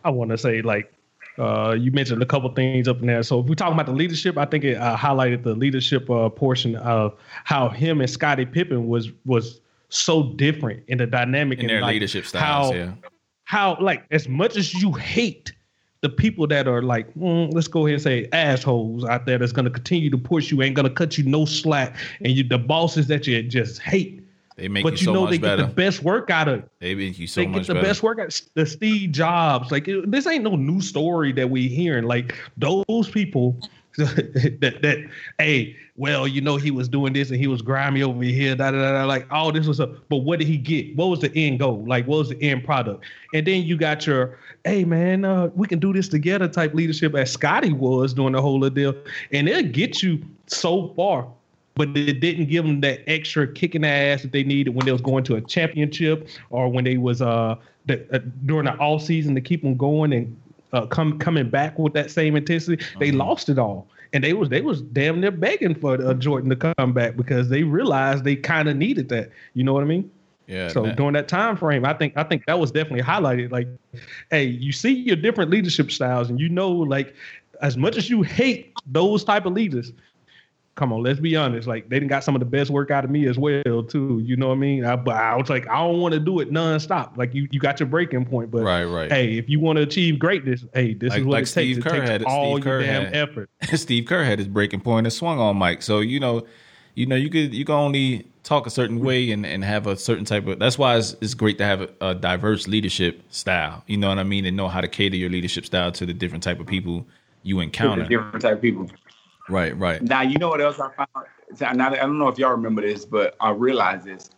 I want to say, like, uh, you mentioned a couple things up in there. So if we talk about the leadership, I think it uh, highlighted the leadership uh, portion of how him and Scottie Pippen was was so different in the dynamic in and their like leadership styles. How, yeah. how like as much as you hate the people that are like, mm, let's go ahead and say assholes out there that's going to continue to push you, ain't going to cut you no slack, and you the bosses that you just hate. They make but you, you know they better. get the best work out of. They make you so they much get the better. best work out. The Steve Jobs, like it, this ain't no new story that we hearing. Like those people that that hey, well, you know, he was doing this and he was grimy over here, da da da. Like all this was a, but what did he get? What was the end goal? Like what was the end product? And then you got your, hey man, uh, we can do this together type leadership as Scottie was doing the whole deal, and it'll get you so far. But it didn't give them that extra kicking ass that they needed when they was going to a championship or when they was uh, the, uh during the all season to keep them going and uh, come coming back with that same intensity. Mm-hmm. They lost it all, and they was they was damn near begging for uh, Jordan to come back because they realized they kind of needed that. You know what I mean? Yeah. So during that time frame, I think I think that was definitely highlighted. Like, hey, you see your different leadership styles, and you know, like, as much as you hate those type of leaders, come on, let's be honest. Like they didn't got some of the best work out of me as well, too. You know what I mean? I, but I was like, I don't want to do it nonstop. Like you, you got your breaking point, but right, right. Hey, if you want to achieve greatness, hey, this like, is what like it Steve takes. Kerr it takes had all Steve your Kerr damn had, effort. Steve Kerr had his breaking point and swung on Mike. So you know, you know, you could you can only talk a certain way and, and have a certain type of. That's why it's, it's great to have a, a diverse leadership style. You know what I mean, and know how to cater your leadership style to the different type of people you encounter. Different type of people. Right, right. Now you know what else I found now, I don't know if y'all remember this, but I realized this.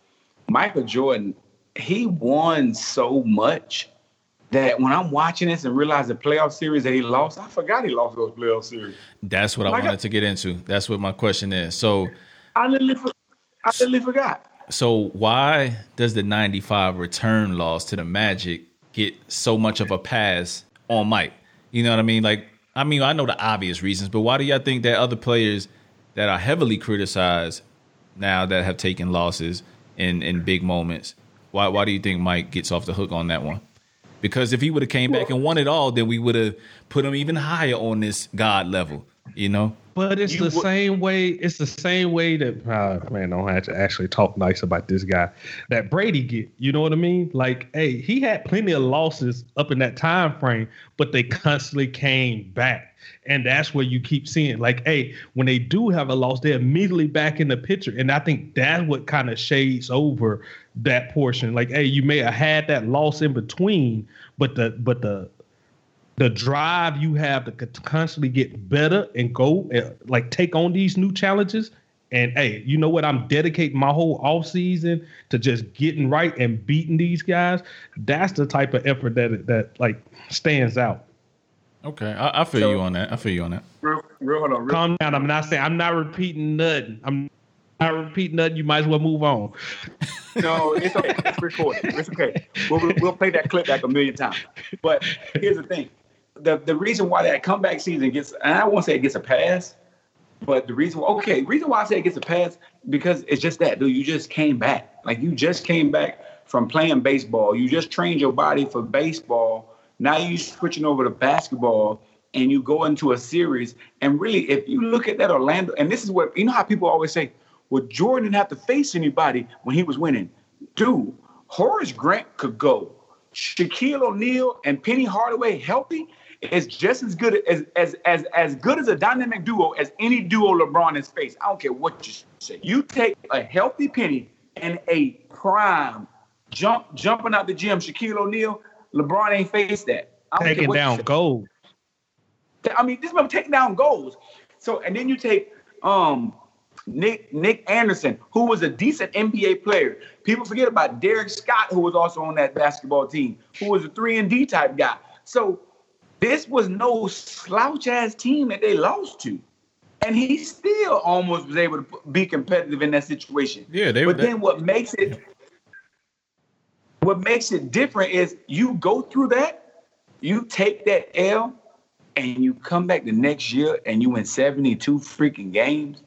Michael Jordan, he won so much that when I'm watching this and realize the playoff series that he lost, I forgot he lost those playoff series. That's what like I wanted I, to get into. That's what my question is. So I literally, I literally forgot. So why does the 95 return loss to the Magic get so much of a pass on Mike? You know what I mean? Like, I mean, I know the obvious reasons, but why do y'all think that other players – that are heavily criticized now that have taken losses in in big moments. Why why do you think Mike gets off the hook on that one? Because if he would have came back and won it all, then we would have put him even higher on this God level, you know. But it's you the same way. It's the same way that uh, man, don't have to actually talk nice about this guy that Brady get. You know what I mean? Like, hey, he had plenty of losses up in that time frame, but they constantly came back. And that's where you keep seeing, like, hey, when they do have a loss, they're immediately back in the picture. And I think that's what kind of shades over that portion. Like, hey, you may have had that loss in between, but the but the the drive you have to constantly get better and go and, like take on these new challenges. And hey, you know what? I'm dedicating my whole off season to just getting right and beating these guys. That's the type of effort that that like stands out. Okay, I, I feel so, you on that. I feel you on that. Real, real, hold on. Real, Calm down. I'm not saying I'm not repeating nothing. I'm not repeating nothing. You might as well move on. no, it's okay. It's recorded. It's okay. We'll, we'll, we'll play that clip back a million times. But here's the thing: the the reason why that comeback season gets, and I won't say it gets a pass, but the reason, okay, reason why I say it gets a pass because it's just that, dude. You just came back. Like you just came back from playing baseball. You just trained your body for baseball. Now you switching over to basketball and you go into a series. And really, if you look at that Orlando, and this is what you know how people always say, well, Jordan didn't have to face anybody when he was winning. Dude, Horace Grant could go. Shaquille O'Neal and Penny Hardaway healthy is just as good as as as as good as a dynamic duo as any duo LeBron has faced. I don't care what you say. You take a healthy Penny and a prime jump jumping out the gym, Shaquille O'Neal, LeBron ain't faced that. Taking down gold. I mean, this man taking down goals. So and then you take um Nick Nick Anderson, who was a decent NBA player. People forget about Derek Scott, who was also on that basketball team, who was a three and D type guy. So this was no slouch ass team that they lost to. And he still almost was able to be competitive in that situation. Yeah, they But were. then what makes it what makes it different is you go through that, you take that L, and you come back the next year and you win 72 freaking games.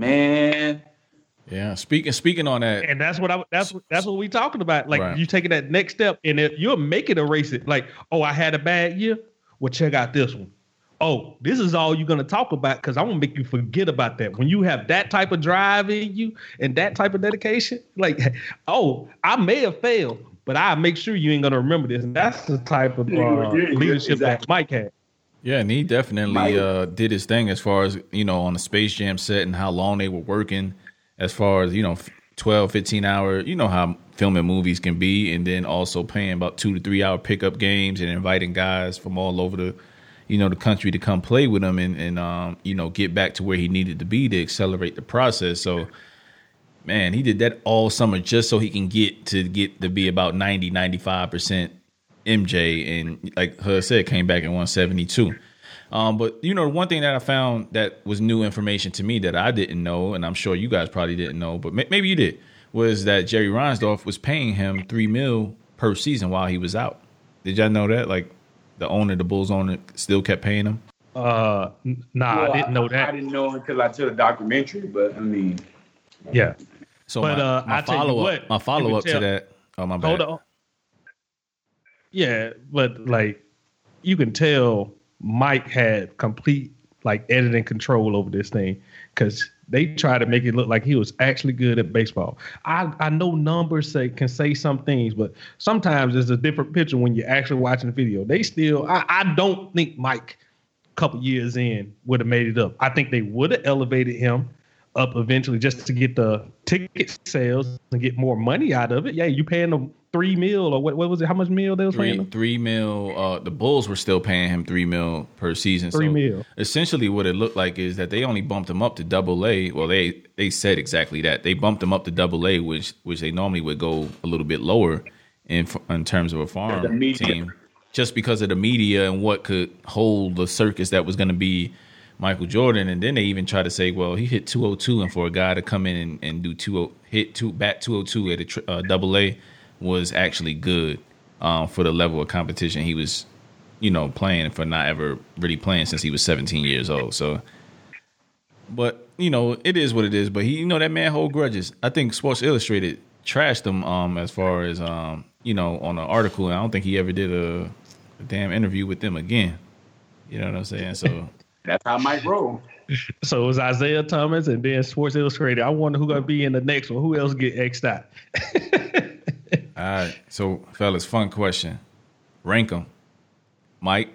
Man, yeah. Speaking speaking on that, And that's what I that's that's what we talking about. Like Right. you taking that next step, and if you're making a race it, like, oh, I had a bad year. Well, check out this one. Oh, this is all you're gonna talk about because I'm gonna make you forget about that. When you have that type of drive in you and that type of dedication, like, oh, I may have failed, but I make sure you ain't gonna remember this. And that's the type of uh, Yeah, yeah, leadership that. Mike had. Yeah, and he definitely uh, did his thing as far as, you know, on the Space Jam set and how long they were working, as far as, you know, 12, 15 hour, you know how filming movies can be, and then also paying about two to three hour pickup games and inviting guys from all over the, you know, the country to come play with him and, and um, you know, get back to where he needed to be to accelerate the process. So, man, he did that all summer just so he can get to get to be about 90, 95% MJ. And like her said, came back in 172. Um, but you know, one thing that I found that was new information to me that I didn't know, and I'm sure you guys probably didn't know, but may- maybe you did, was that Jerry Reinsdorf was paying him three mil per season while he was out. Did y'all know that? Like the owner, the Bulls owner, still kept paying him. Uh, n- nah, well, I didn't know that. I that. didn't know until I took a documentary, but I mean, yeah, So But, my, uh, my I tell follow what, up, my follow can up to that. Oh my bad. Hold on. Yeah, but like you can tell Mike had complete like editing control over this thing because they try to make it look like he was actually good at baseball. I, I know numbers say can say some things, but sometimes it's a different picture when you're actually watching the video. They still I, I don't think Mike a couple years in would have made it up. I think they would have elevated him up eventually just to get the ticket sales and get more money out of it. Yeah, you paying them three mil or what? What was it? How much mil they was paying three them? three mil. Uh, the Bulls were still paying him three mil per season. Three so mil. Essentially, what it looked like is that they only bumped him up to double A. Well, they they said exactly that they bumped him up to double A, which which they normally would go a little bit lower in in terms of a farm media. team, just because of the media and what could hold the circus that was going to be. Michael Jordan, and then they even try to say, well, he hit 202, and for a guy to come in and, and do two hit two bat 202 at a tr- uh, double A was actually good um, for the level of competition he was, you know, playing for not ever really playing since he was 17 years old. So, but you know, it is what it is. But he, you know, that man hold grudges. I think Sports Illustrated trashed him um, as far as um, you know on an article, and I don't think he ever did a, a damn interview with them again. You know what I'm saying? So. that's how Mike roll. So it was Isiah Thomas and then Sports Illustrated. I wonder who gonna be in the next one. Who else get X'd out? All right. So, fellas, fun question. Rank them. Mike,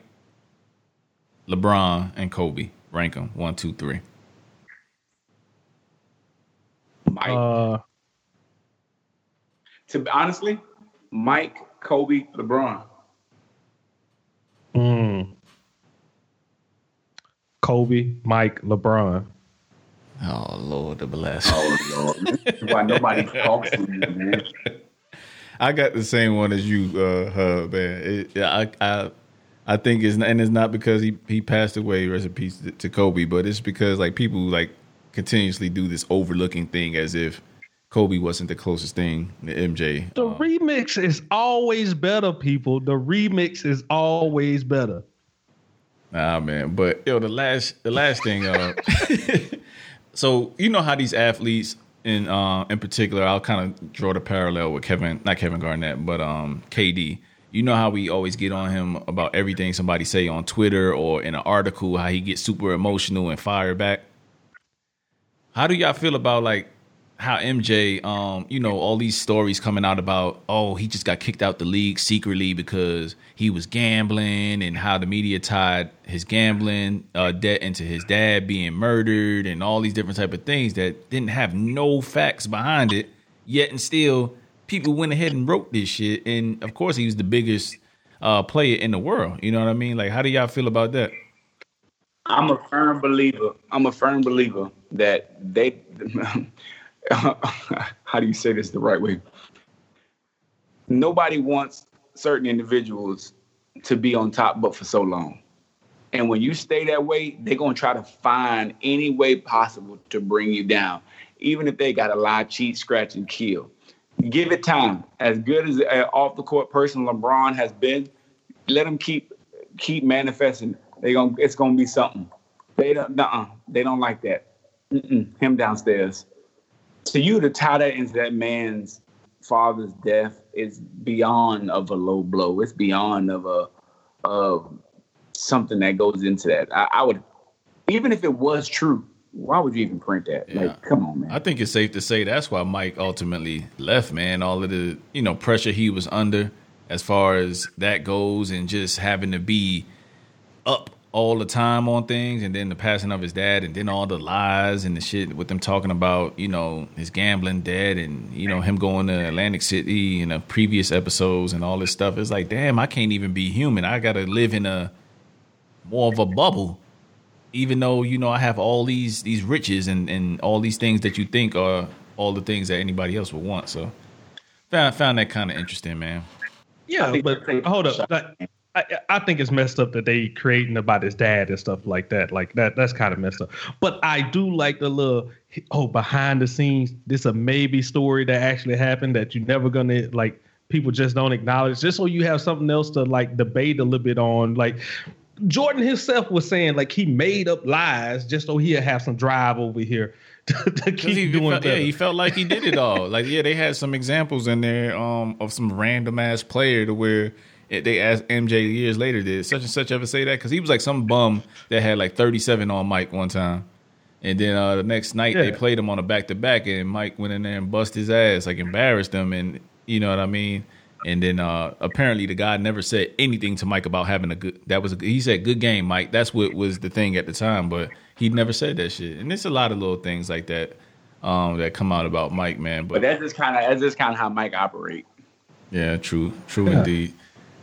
LeBron, and Kobe. Rank them. One, two, three. Mike, Uh, to be honestly, Mike, Kobe, LeBron. mm, Kobe, Mike, LeBron. Oh, Lord, the bless. Oh Lord, that's why nobody talks to you, man. I got the same one as you, uh, Hud, man. It, I, I, I think it's and it's not because he he passed away. Rest in peace to, Kobe, but it's because like people like continuously do this overlooking thing as if Kobe wasn't the closest thing to MJ. The remix is always better, people. The remix is always better. Nah, man. But yo, the last the last thing. Uh, so you know how these athletes in uh, in particular, I'll kind of draw the parallel with Kevin, not Kevin Garnett, but um, KD. You know how we always get on him about everything somebody say on Twitter or in an article, how he gets super emotional and fire back. How do y'all feel about like how MJ, um, you know, all these stories coming out about, oh, he just got kicked out the league secretly because he was gambling, and how the media tied his gambling uh, debt into his dad being murdered, and all these different type of things that didn't have no facts behind it. Yet and still, people went ahead and wrote this shit, and of course, he was the biggest uh, player in the world. You know what I mean? Like, how do y'all feel about that? I'm a firm believer. I'm a firm believer that they. how do you say this the right way? Nobody wants certain individuals to be on top but for so long. And when you stay that way, they're going to try to find any way possible to bring you down, even if they got to lie, cheat, scratch, and kill. Give it time. As good as an off the court person LeBron has been, let him keep keep manifesting. They going it's going to be something. They don't. uh They don't like that. Mm-mm. Him downstairs to you to tie that into that man's father's death is beyond of a low blow. It's beyond of a of something that goes into that. I, I would even if it was true, why would you even print that? Yeah. Like, come on, man. I think it's safe to say that's why Mike ultimately left, man. All of the, you know, pressure he was under as far as that goes and just having to be up all the time on things and then the passing of his dad and then all the lies and the shit with them talking about you know his gambling debt and you know him going to atlantic city in the previous episodes and all this stuff. It's like damn i can't even be human. I gotta live in a more of a bubble even though you know i have all these these riches and and all these things that you think are all the things that anybody else would want. So found found that kind of interesting man. Yeah but hold up I, I, think it's messed up that they creating about his dad and stuff like that. Like that, that's kind of messed up. But I do like the little oh behind the scenes. This a maybe story that actually happened that you're never gonna like. People just don't acknowledge. Just so you have something else to like debate a little bit on. Like Jordan himself was saying, like he made up lies just so he'll have some drive over here. To, to keep he doing felt, yeah, he felt like he did it all. like, yeah, they had some examples in there um, of some random ass player to where they asked MJ years later, did such and such ever say that? Because he was like some bum that had like 37 on Mike one time. And then uh, the next night yeah. they played him on a back to back, and Mike went in there and bust his ass, like embarrassed him, and you know what I mean. And then uh, apparently the guy never said anything to Mike about having a good. That was a, he said good game, Mike. That's what was the thing at the time, but he never said that shit. And there's a lot of little things like that um, that come out about Mike, man. But, but that's just kind of that's just kind of how Mike operate. Yeah, true, true yeah. indeed.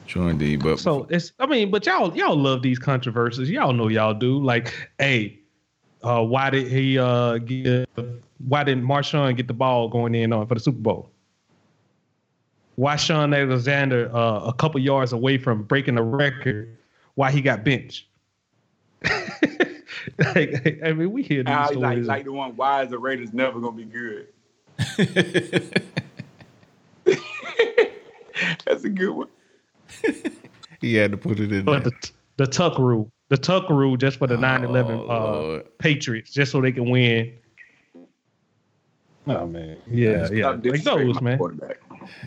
True indeed. But so it's I mean, but y'all y'all love these controversies. Y'all know y'all do. Like, hey, uh, why did he uh get why didn't Marshawn get the ball going in on for the Super Bowl? Why Shaun Alexander uh, a couple yards away from breaking the record? Why he got benched? like, I mean, we hear these uh, stories. Like, like the one, why is the Raiders never gonna be good? That's a good one. he had to put it in but there. The, the tuck rule. The tuck rule just for the 9 oh, 11 uh, Patriots, just so they can win. Oh, man. Yeah, yeah. Like those, man.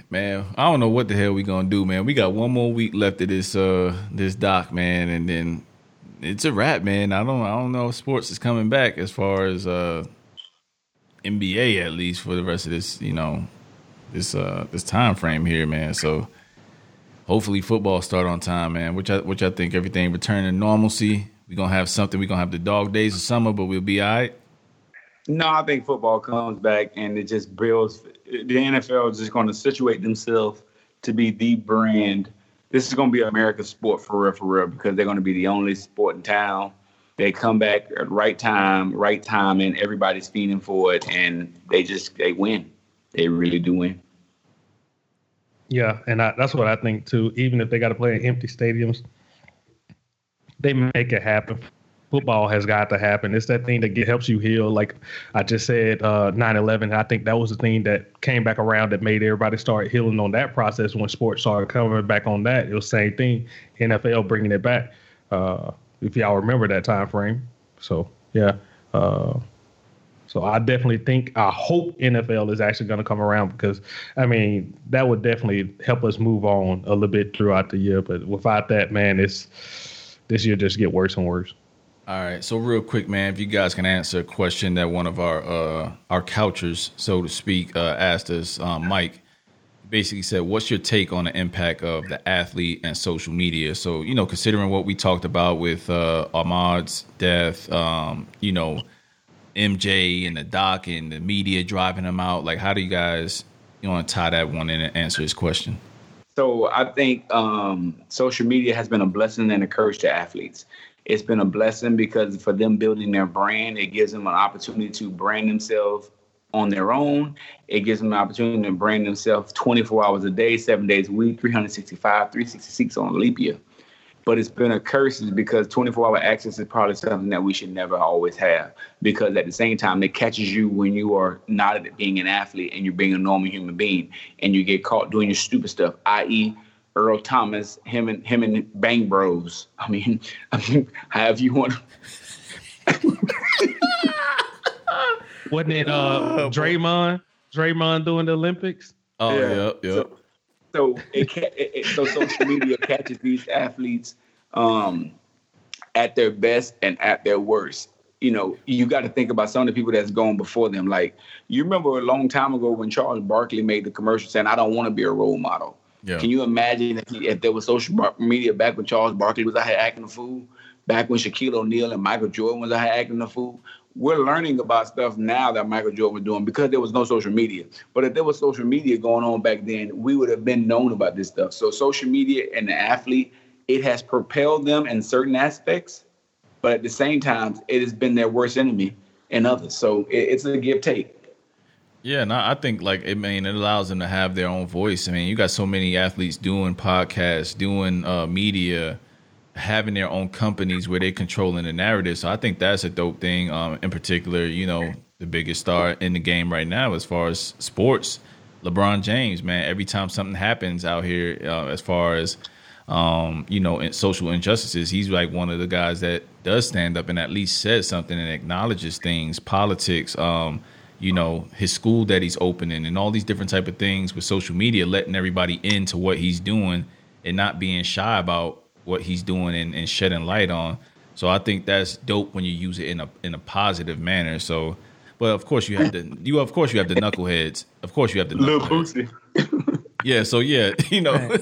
Man, I don't know what the hell we gonna do, man. We got one more week left of this uh this doc, man, and then it's a wrap, man. I don't I don't know if sports is coming back as far as uh NBA at least for the rest of this, you know, this uh this time frame here, man. So hopefully football start on time, man. Which I which I think everything return to normalcy. We're gonna have something. We're gonna have the dog days of summer, but we'll be all right. No, I think football comes back and it just builds. The NFL is just to situate themselves to be the brand. This is to be America's sport for real, for real, because they're to be the only sport in town. They come back at right time, right time, and everybody's feeding for it, and they just they win. They really do win. Yeah, and I, that's what I think too. Even if they got to play in empty stadiums, they make it happen. Football has got to happen. It's that thing that get, helps you heal. Like I just said, uh, 9/11. I think that was the thing that came back around that made everybody start healing on that process when sports started coming back on that. It was the same thing. NFL bringing it back. Uh, if y'all remember that time frame. So yeah. Uh, so I definitely think I hope NFL is actually going to come around because I mean that would definitely help us move on a little bit throughout the year. But without that, man, it's this year just get worse and worse. All right, so real quick, man, if you guys can answer a question that one of our uh, our couchers, so to speak, uh, asked us, um, Mike basically said, "What's your take on the impact of the athlete and social media?" So, you know, considering what we talked about with uh, Ahmaud's death, um, you know, MJ and the doc and the media driving him out, like, how do you guys you want to tie that one in and answer his question? So, I think um, social media has been a blessing and a curse to athletes it's been a blessing because for them building their brand, it gives them an opportunity to brand themselves on their own. It gives them an opportunity to brand themselves 24 hours a day, seven days a week, 365, 366 on leap year. But it's been a curse because 24 hour access is probably something that we should never always have. Because at the same time, it catches you when you are not being an athlete and you're being a normal human being and you get caught doing your stupid stuff, i.e., Earl Thomas, him and him and Bang Bros. I mean, I mean however you want. Wasn't it uh Draymond? Draymond doing the Olympics? Oh, yeah, yep, yep. So, so it, it, it, so social media catches these athletes um, at their best and at their worst. You know, you got to think about some of the people that's gone before them. Like you remember a long time ago when Charles Barkley made the commercial saying, "I don't want to be a role model." Yeah. Can you imagine if, he, if there was social media back when Charles Barkley was out here acting a fool? Back when Shaquille O'Neal and Michael Jordan was out here acting a fool? We're learning about stuff now that Michael Jordan was doing because there was no social media. But if there was social media going on back then, we would have been known about this stuff. So social media and the athlete, it has propelled them in certain aspects, but at the same time, it has been their worst enemy in others. So it, it's a give take. Yeah, no, I think like I mean it allows them to have their own voice. I mean, you got so many athletes doing podcasts, doing uh, media, having their own companies where they're controlling the narrative. So I think that's a dope thing. Um, in particular, you know, the biggest star in the game right now as far as sports, LeBron James. Man, every time something happens out here, uh, as far as um, you know, social injustices, he's like one of the guys that does stand up and at least says something and acknowledges things, politics. Um, you know his school that he's opening and all these different type of things with social media letting everybody into what he's doing and not being shy about what he's doing and, and shedding light on. So i think that's dope when you use it in a in a positive manner. So but of course you have the you of course you have the knuckleheads. Of course you have the knuckleheads. yeah so yeah you know.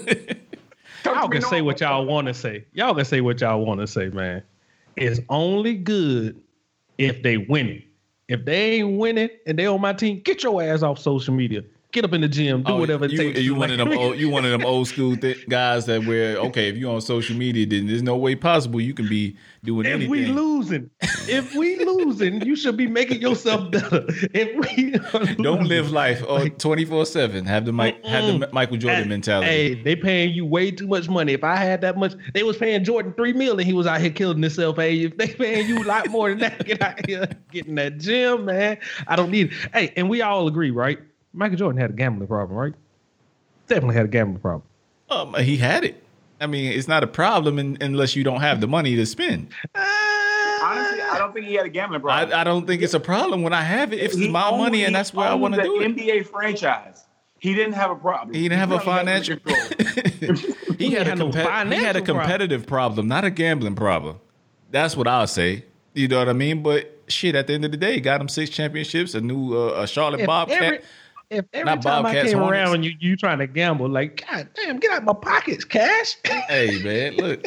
Y'all can say what y'all want to say. Y'all can say what y'all want to say man. It's only good if they win it. If they ain't winning and they on my team, get your ass off social media. Get up in the gym, do oh, whatever it you, takes. You one of them old, you one of them old school th- guys that where okay, if you on social media, then there's no way possible you can be doing anything. if anything. we losing, if we losing, you should be making yourself better. If we don't live life oh, twenty four seven, have the Mike, have the Michael Jordan hey, mentality. Hey, they paying you way too much money. If I had that much, they was paying Jordan three million. He was out here killing himself. Hey, if they paying you a lot more than that, get out here, get in that gym, man. I don't need. It. Hey, and we all agree, right? Michael Jordan had a gambling problem, right? Definitely had a gambling problem. Um, he had it. I mean, it's not a problem in, unless you don't have the money to spend. Uh, Honestly, I don't think he had a gambling problem. I, I don't think it's a problem when I have it. If it's my money and that's where I want to do it. NBA franchise. He didn't have a problem. He didn't have a financial. he, had a compa- he had a competitive problem. problem, not a gambling problem. That's what I'll say. You know what I mean? But shit, at the end of the day, got him six championships, a new uh, a Charlotte if Bobcat. Every, if every Not time Bobcats, I came Hornets. around and you you trying to gamble, like God damn, get out my pockets, cash. hey man, look.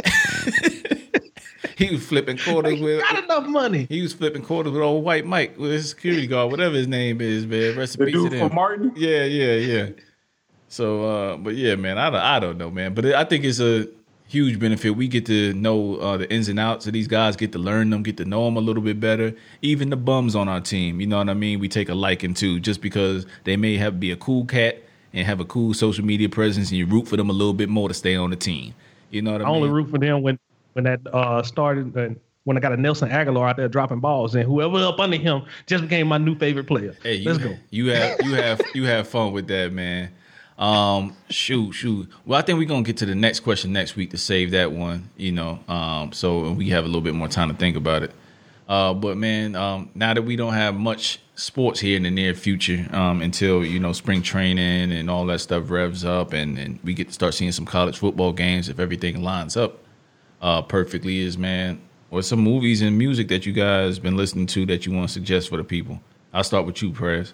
he was flipping quarters like, with got enough money. He was flipping quarters with old white Mike with his security guard, whatever his name is, man. Recipe the dude to them. Martin. Yeah, yeah, yeah. So, uh, but yeah, man, I, don't, I don't know, man, but I think it's a huge benefit. We get to know uh, the ins and outs of these guys, get to learn them, get to know them a little bit better. Even the bums on our team, you know what I mean? We take a liking to just because they may have be a cool cat and have a cool social media presence, and you root for them a little bit more to stay on the team. You know what I, I mean? only root for them when when that uh, started. And when I got a Nelson Agholor out there dropping balls, and whoever up under him just became my new favorite player. Hey, Let's go. You have you have you have fun with that, man. Um, shoot, shoot. Well, I think we're gonna get to the next question next week to save that one. You know, um, so we have a little bit more time to think about it. Uh, but man, um, now that we don't have much sports here in the near future, um, until you know spring training and all that stuff revs up, and, and we get to start seeing some college football games if everything lines up uh, perfectly, is man, or some movies and music that you guys been listening to that you want to suggest for the people. I'll start with you, Prez.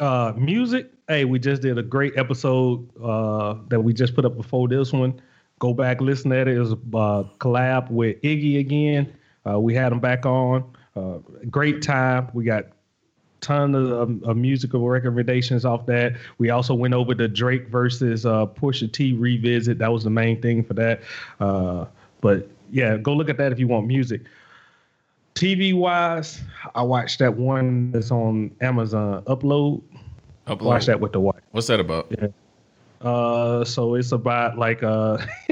Uh, music. Hey, we just did a great episode uh, that we just put up before this one. Go back, listen to it. It was a uh, collab with Iggy again. Uh, we had him back on. Uh, great time. We got ton of, of, of musical recommendations off that. We also went over the Drake versus uh, Pusha T revisit. That was the main thing for that. Uh, but yeah, go look at that if you want music. TV wise, I watched that one that's on Amazon. Upload. Upload. Watch that with the wife. What's that about? Yeah. Uh, so it's about like uh,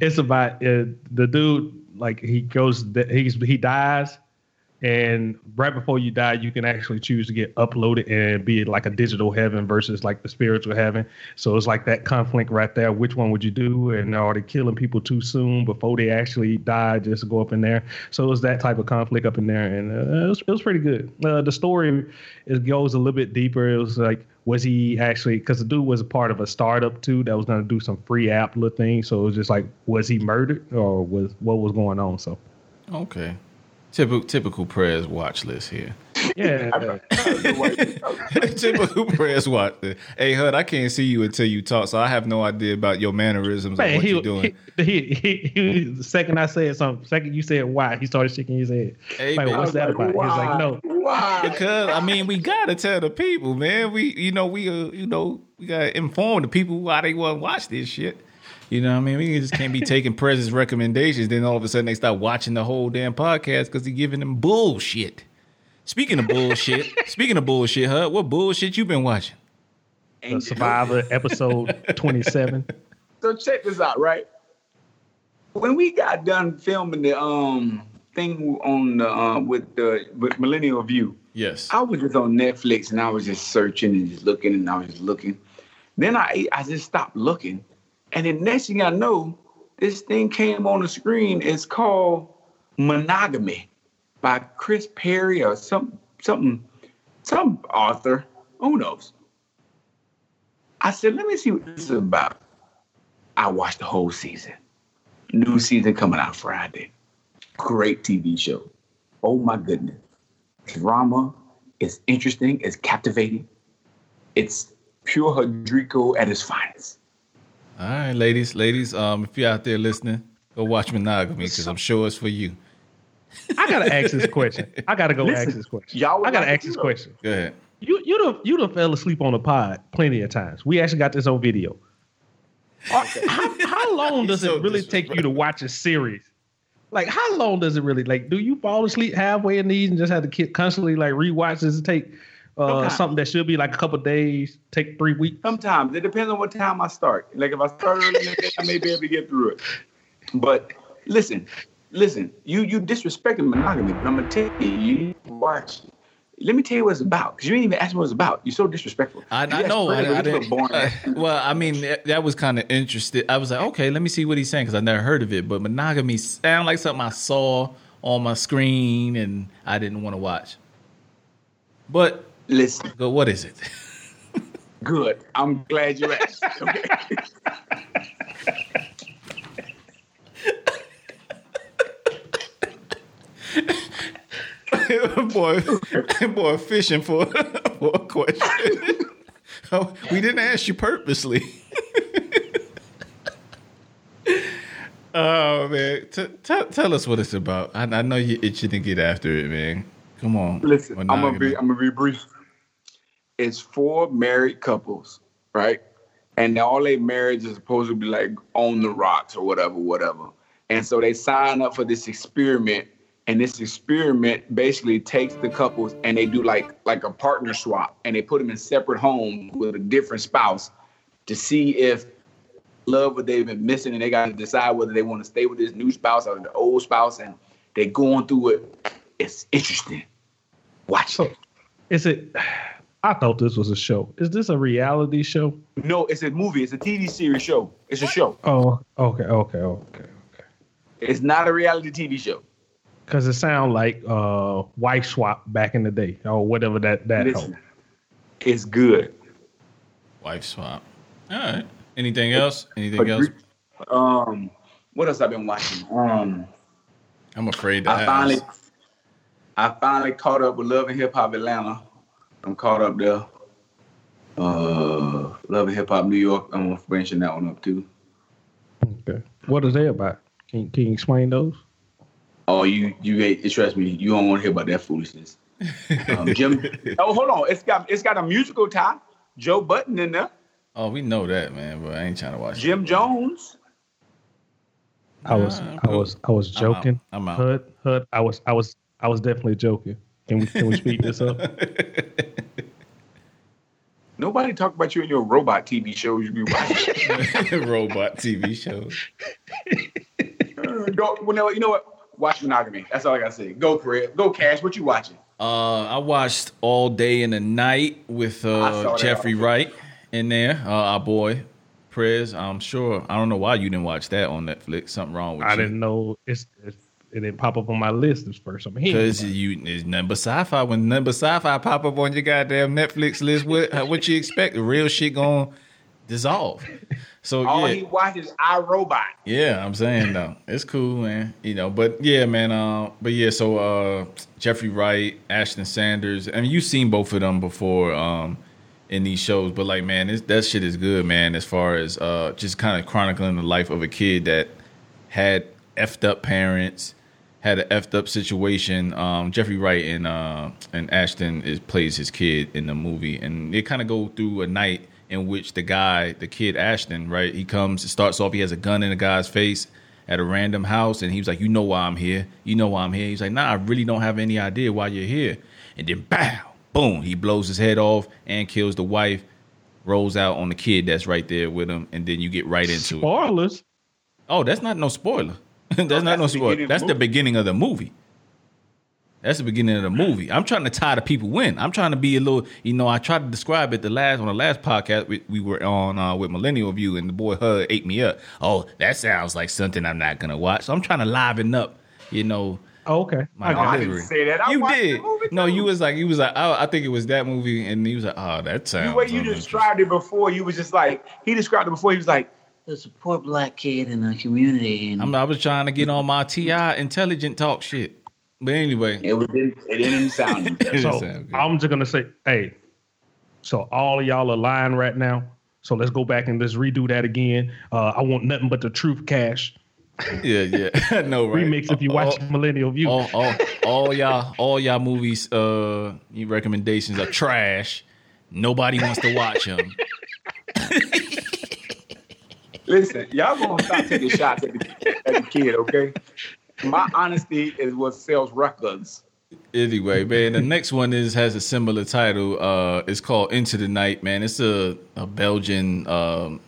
it's about uh, the dude like he goes he's he dies and right before you die you can actually choose to get uploaded and be like a digital heaven versus like the spiritual heaven. So it's like that conflict right there. Which one would you do? And are they killing people too soon before they actually die? Just go up in there. So it's that type of conflict up in there. And uh, it, was, it was pretty good. Uh, the story it goes a little bit deeper. It was like was he actually because the dude was a part of a startup too that was going to do some free app little thing. So it was just like was he murdered or was what was going on? So okay typical typical Prez watch list here yeah typical Prez watch list. hey hud i can't see you until you talk so i have no idea about your mannerisms Man, and what he, you're doing he, he, he, he, the second i said something second you said why he started shaking his head Hey, like, man. what's that about he was like no Why? because I mean, we gotta tell the people, man. We, you know, we, uh, you know, we gotta inform the people why they want to watch this shit. You know, what I mean, we just can't be taking president's recommendations. Then all of a sudden they start watching the whole damn podcast because he giving them bullshit. Speaking of bullshit, speaking of bullshit, huh? What bullshit you been watching? the survivor episode 27 So check this out, right? When we got done filming the um thing on the uh, with the with Millennial View, Yes. I was just on Netflix and I was just searching and just looking and I was just looking. Then I I just stopped looking, and then next thing I know, this thing came on the screen. It's called Monogamy by Chris Perry or some something some author. Who knows? I said, let me see what this is about. I watched the whole season. New season coming out Friday. Great TV show. Oh my goodness. Drama is interesting, it's captivating. It's pure Hadrico at its finest. All right, ladies, ladies. Um, if you're out there listening, go watch Monogamy because I'm sure it's for you. i gotta ask this question i gotta go Listen, ask this question y'all i gotta like ask this know. question Go ahead. You you done you done fell asleep on the pod plenty of times. We actually got this on video. How, how long does So it really take you to watch a series? Like how long does it really like? Do you fall asleep halfway in these and just have to keep constantly like rewatch? Does it take uh, Sometimes. something that should be like a couple days take three weeks? Sometimes it depends on what time I start. Like if I start early, in the day, I may be able to get through it. But listen, listen, you you disrespecting monogamy, but I'm gonna tell you, you watch. Let me tell you what it's about, because you ain't even asked me what it's about. You're so disrespectful. I, I know. I, Fred, I didn't, uh, well, I mean, that, that was kind of interesting. I was like, okay, let me see what he's saying because I never heard of it. But monogamy sound like something I saw on my screen and I didn't want to watch. But Listen, but what is it? good. I'm glad you asked. Okay. boy, boy, fishing for, for a question. Oh, we didn't ask you purposely. oh man, T- t- tell us what it's about. I, I know you itching to get after it, man. Come on. Listen, I'm gonna be I'm gonna be brief. It's four married couples, right? And all their marriage is supposed to be like on the rocks or whatever, whatever. And so they sign up for this experiment, and this experiment basically takes the couples and they do like like a partner swap, and they put them in separate homes with a different spouse to see if love what they've been missing, and they got to decide whether they want to stay with this new spouse or the old spouse, and they're going through it. It's interesting. Watch it. Is it? I thought this was a show. Is this a reality show? No, it's a movie. It's a TV series show. It's a show. Oh, okay, okay, okay, okay. It's not a reality TV show. Because it sounds like uh, wife swap back in the day or whatever that that. Listen, it's good. Wife swap. All right. Anything else? Anything else? Um, what else I've been watching? Um, I'm afraid to I ask. finally, I finally caught up with Love and Hip Hop Atlanta. I'm caught up there. Uh, Love and Hip Hop New York. I'm branching that one up too. Okay. What are they about? Can Can you explain those? Oh, you you ain't- trust me, you don't want to hear about that foolishness. Um, Jim, oh hold on, it's got it's got a musical tie. Joe Budden in there. Oh, we know that, man, but I ain't trying to watch Jim it. Jones. I was Nah, I'm I was I was I'm out. joking. I'm out. Hood, Hud, I was I was I was definitely joking. Can we can we speed this up? Nobody talk about you in your robot TV shows you be watching. Robot TV shows. Go, well, no, you know what? Watch monogamy. That's all I gotta say. Go, Craig. Go, Cash. What you watching? Uh, I watched All Day and the Night with uh, Jeffrey also. Wright in there. Uh, our boy, Prez. I'm sure. I don't know why you didn't watch that on Netflix. Something wrong with I you. didn't know it's, it's it didn't pop up on my list as first. I'm here. Because you it's nothing but sci-fi. When nothing but sci-fi pop up on your goddamn Netflix list, what what you expect? The real shit gonna dissolve. So All yeah, he watches iRobot. Yeah, I'm saying though, it's cool, man. You know, but yeah, man. Uh, but yeah, so uh, Jeffrey Wright, Ashton Sanders. I mean, you've seen both of them before um, in these shows, but like, man, this, that shit is good, man. As far as uh, just kind of chronicling the life of a kid that had effed up parents, had an effed up situation. Um, Jeffrey Wright and uh, and Ashton is plays his kid in the movie, and they kind of go through a night in which the guy, the kid Ashton, right, he comes, starts off, he has a gun in the guy's face at a random house, and he was like, "You know why I'm here? You know why I'm here?" He's like, "Nah, I really don't have any idea why you're here." And then, bow, boom, he blows his head off and kills the wife. Rolls out on the kid that's right there with him, and then you get right into it. Spoilers. Oh, that's not no spoiler. that's not that's no the spoiler. That's the the beginning of the movie. That's the beginning of the movie. I'm trying to tie the people in. I'm trying to be a little, you know, I tried to describe it the last on the last podcast we, we were on uh, with Millennial View, and the boy Hud ate me up. Oh, that sounds like something I'm not gonna watch. So I'm trying to liven up, you know, Oh, okay. my I No, I didn't say that. I you did. the movie, no, you was like, you was like, oh, I think it was that movie, and he was like, oh, that sounds. The way you uninteresting. described it before, you was just like he described it before. He was like, There's a poor black kid in the community, and I'm, I was trying to get on my Ti intelligent talk shit, but anyway. it was it didn't sound. It So sound good. I'm just gonna say, hey, so all of y'all are lying right now. So let's go back and just redo that again. Uh, I want nothing but the truth, cash Yeah, yeah. no, right. remix. If you watch Millennial View, all, all, all y'all, all y'all movies, uh, your recommendations are trash. Nobody wants to watch them. Listen, y'all gonna stop taking shots at the, at the kid, okay? My honesty is what sells records. Anyway, man, the next one is has a similar title. Uh, it's called Into the Night. Man, it's a a Belgian um,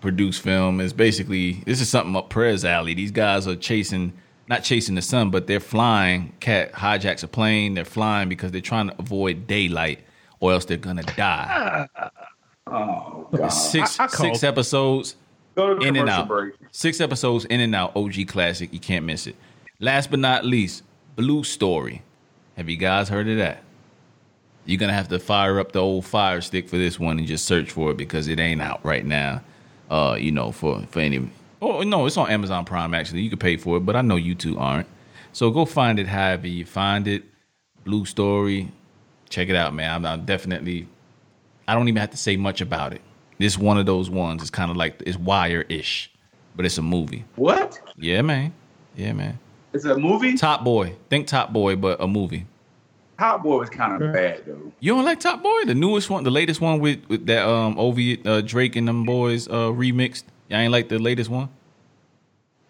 produced film. It's basically this is something up Prez alley. These guys are chasing, not chasing the sun, but they're flying. Cat hijacks a plane. They're flying because they're trying to avoid daylight, or else they're gonna die. Oh God! Six I- I six episodes. Go to in and out. break. Six episodes in and out. OG classic. You can't miss it. Last but not least, Blue Story. Have you guys heard of that? You're gonna have to fire up the old fire stick for this one and just search for it because it ain't out right now. Uh, you know, for for any. Oh no, it's on Amazon Prime actually. You can pay for it, but I know you two aren't. So go find it however you find it. Blue Story. Check it out, man. I'm, I'm definitely. I don't even have to say much about it. This one of those ones. It's kind of like it's Wire ish, but it's a movie. What? Yeah, man. Yeah, man. It's a movie. Top Boy. Think Top Boy, but a movie. Top Boy was kind of bad though. You don't like Top Boy? The newest one, the latest one with, with that um Ovi uh, Drake and them boys uh remixed. Y'all ain't like the latest one?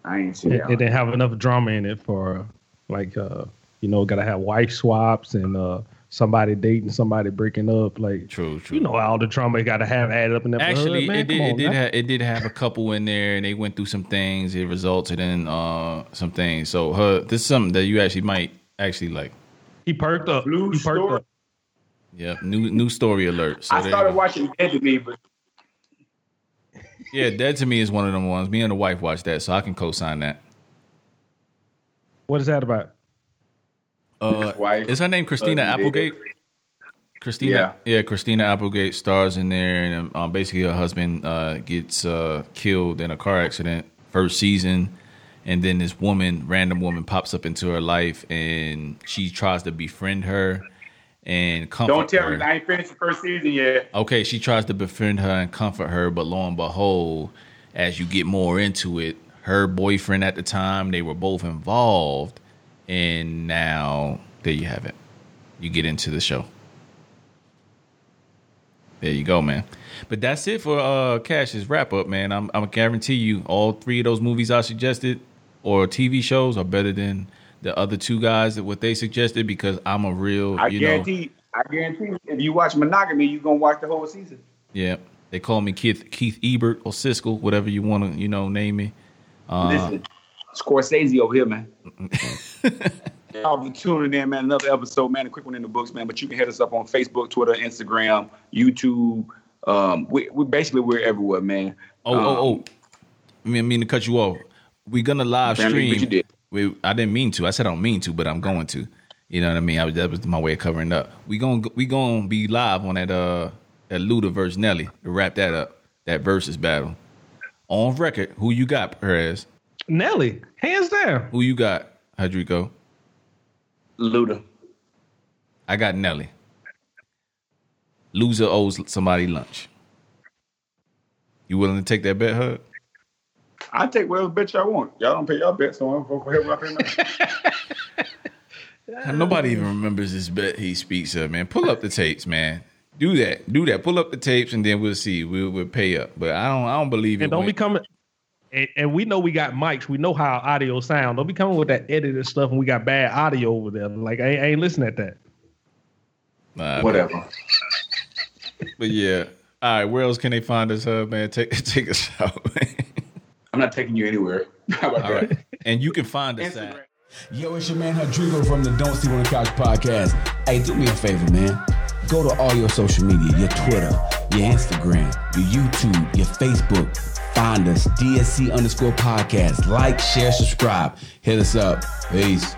I ain't see it, that. it didn't have enough drama in it for like uh, you know, gotta have wife swaps and uh, somebody dating, somebody breaking up. Like True, true. you know all the trauma you got to have added up in that. Actually, hood, man. it did. It on did. Have, it did have a couple in there, and they went through some things. It resulted in uh, some things. So, her, this is something that you actually might actually like. He perked up. Blue he perked Story? up. Yeah, new new story alert. So I started you watching Dead to Me, but Yeah, dead to me is one of them ones. Me and the wife watched that, so I can co-sign that. What is that about? Uh, is her name Christina Applegate? Christina, yeah. Christina Applegate stars in there, and um, basically her husband uh, gets uh, killed in a car accident first season, and then this woman, random woman, pops up into her life, and she tries to befriend her and comfort don't tell her. me I ain't finished the first season yet. Okay, she tries to befriend her and comfort her, but lo and behold, as you get more into it, her boyfriend at the time, they were both involved, and now there you have it. You get into the show. There you go, man. But that's it for uh Cash's wrap up, man. I'm I'm guarantee you all three of those movies I suggested or TV shows are better than the other two guys that what they suggested because I'm a real I you know guarantee. I guarantee. If you watch Monogamy, you're gonna watch the whole season. Yeah, they call me Keith Keith Ebert or Siskel, whatever you want to, you know, name me. Uh, Listen, Scorsese over here, man. Y'all be tuning in, man. Another episode, man. A quick one in the books, man. But you can hit us up on Facebook, Twitter, Instagram, YouTube. Um, we, we basically we're everywhere, man. Oh, um, oh, oh! I mean, I mean to cut you off. We're gonna live Apparently, but stream. you did. We, I didn't mean to. I said I don't mean to, but I'm going to. You know what I mean? I was, that was my way of covering up. We gonna we gonna be live on that uh that Luda versus Nelly to wrap that up. That versus battle on record. Who you got, Prez? Nelly, hands down. Who you got, Hadrico? Luda. I got Nelly. Loser owes somebody lunch. You willing to take that bet, Hud? I take whatever bet y'all want. Y'all don't pay y'all bet, so I'm going for whatever I pay mine. Nobody even remembers this bet he speaks of, man. Pull up the tapes, man. Do that. Do that. Pull up the tapes, and then we'll see. We'll, we'll pay up. But I don't. I don't believe it. And don't be coming. And, and we know we got mics. We know how audio sound. Don't be coming with that edited stuff, and we got bad audio over there. Like I, ain't- I ain't listening at that. Nah, whatever. But yeah. All right. Where else can they find us, uh, man? Take take us out. man. I'm not taking you anywhere. How about All that? And you can find us Instagram. at. Yo, it's your man Rodrigo from the Don't See on the Couch podcast. Hey, do me a favor, man. Go to all your social media, your Twitter, your Instagram, your YouTube, your Facebook. Find us, DSC underscore podcast. Like, share, subscribe. Hit us up. Peace.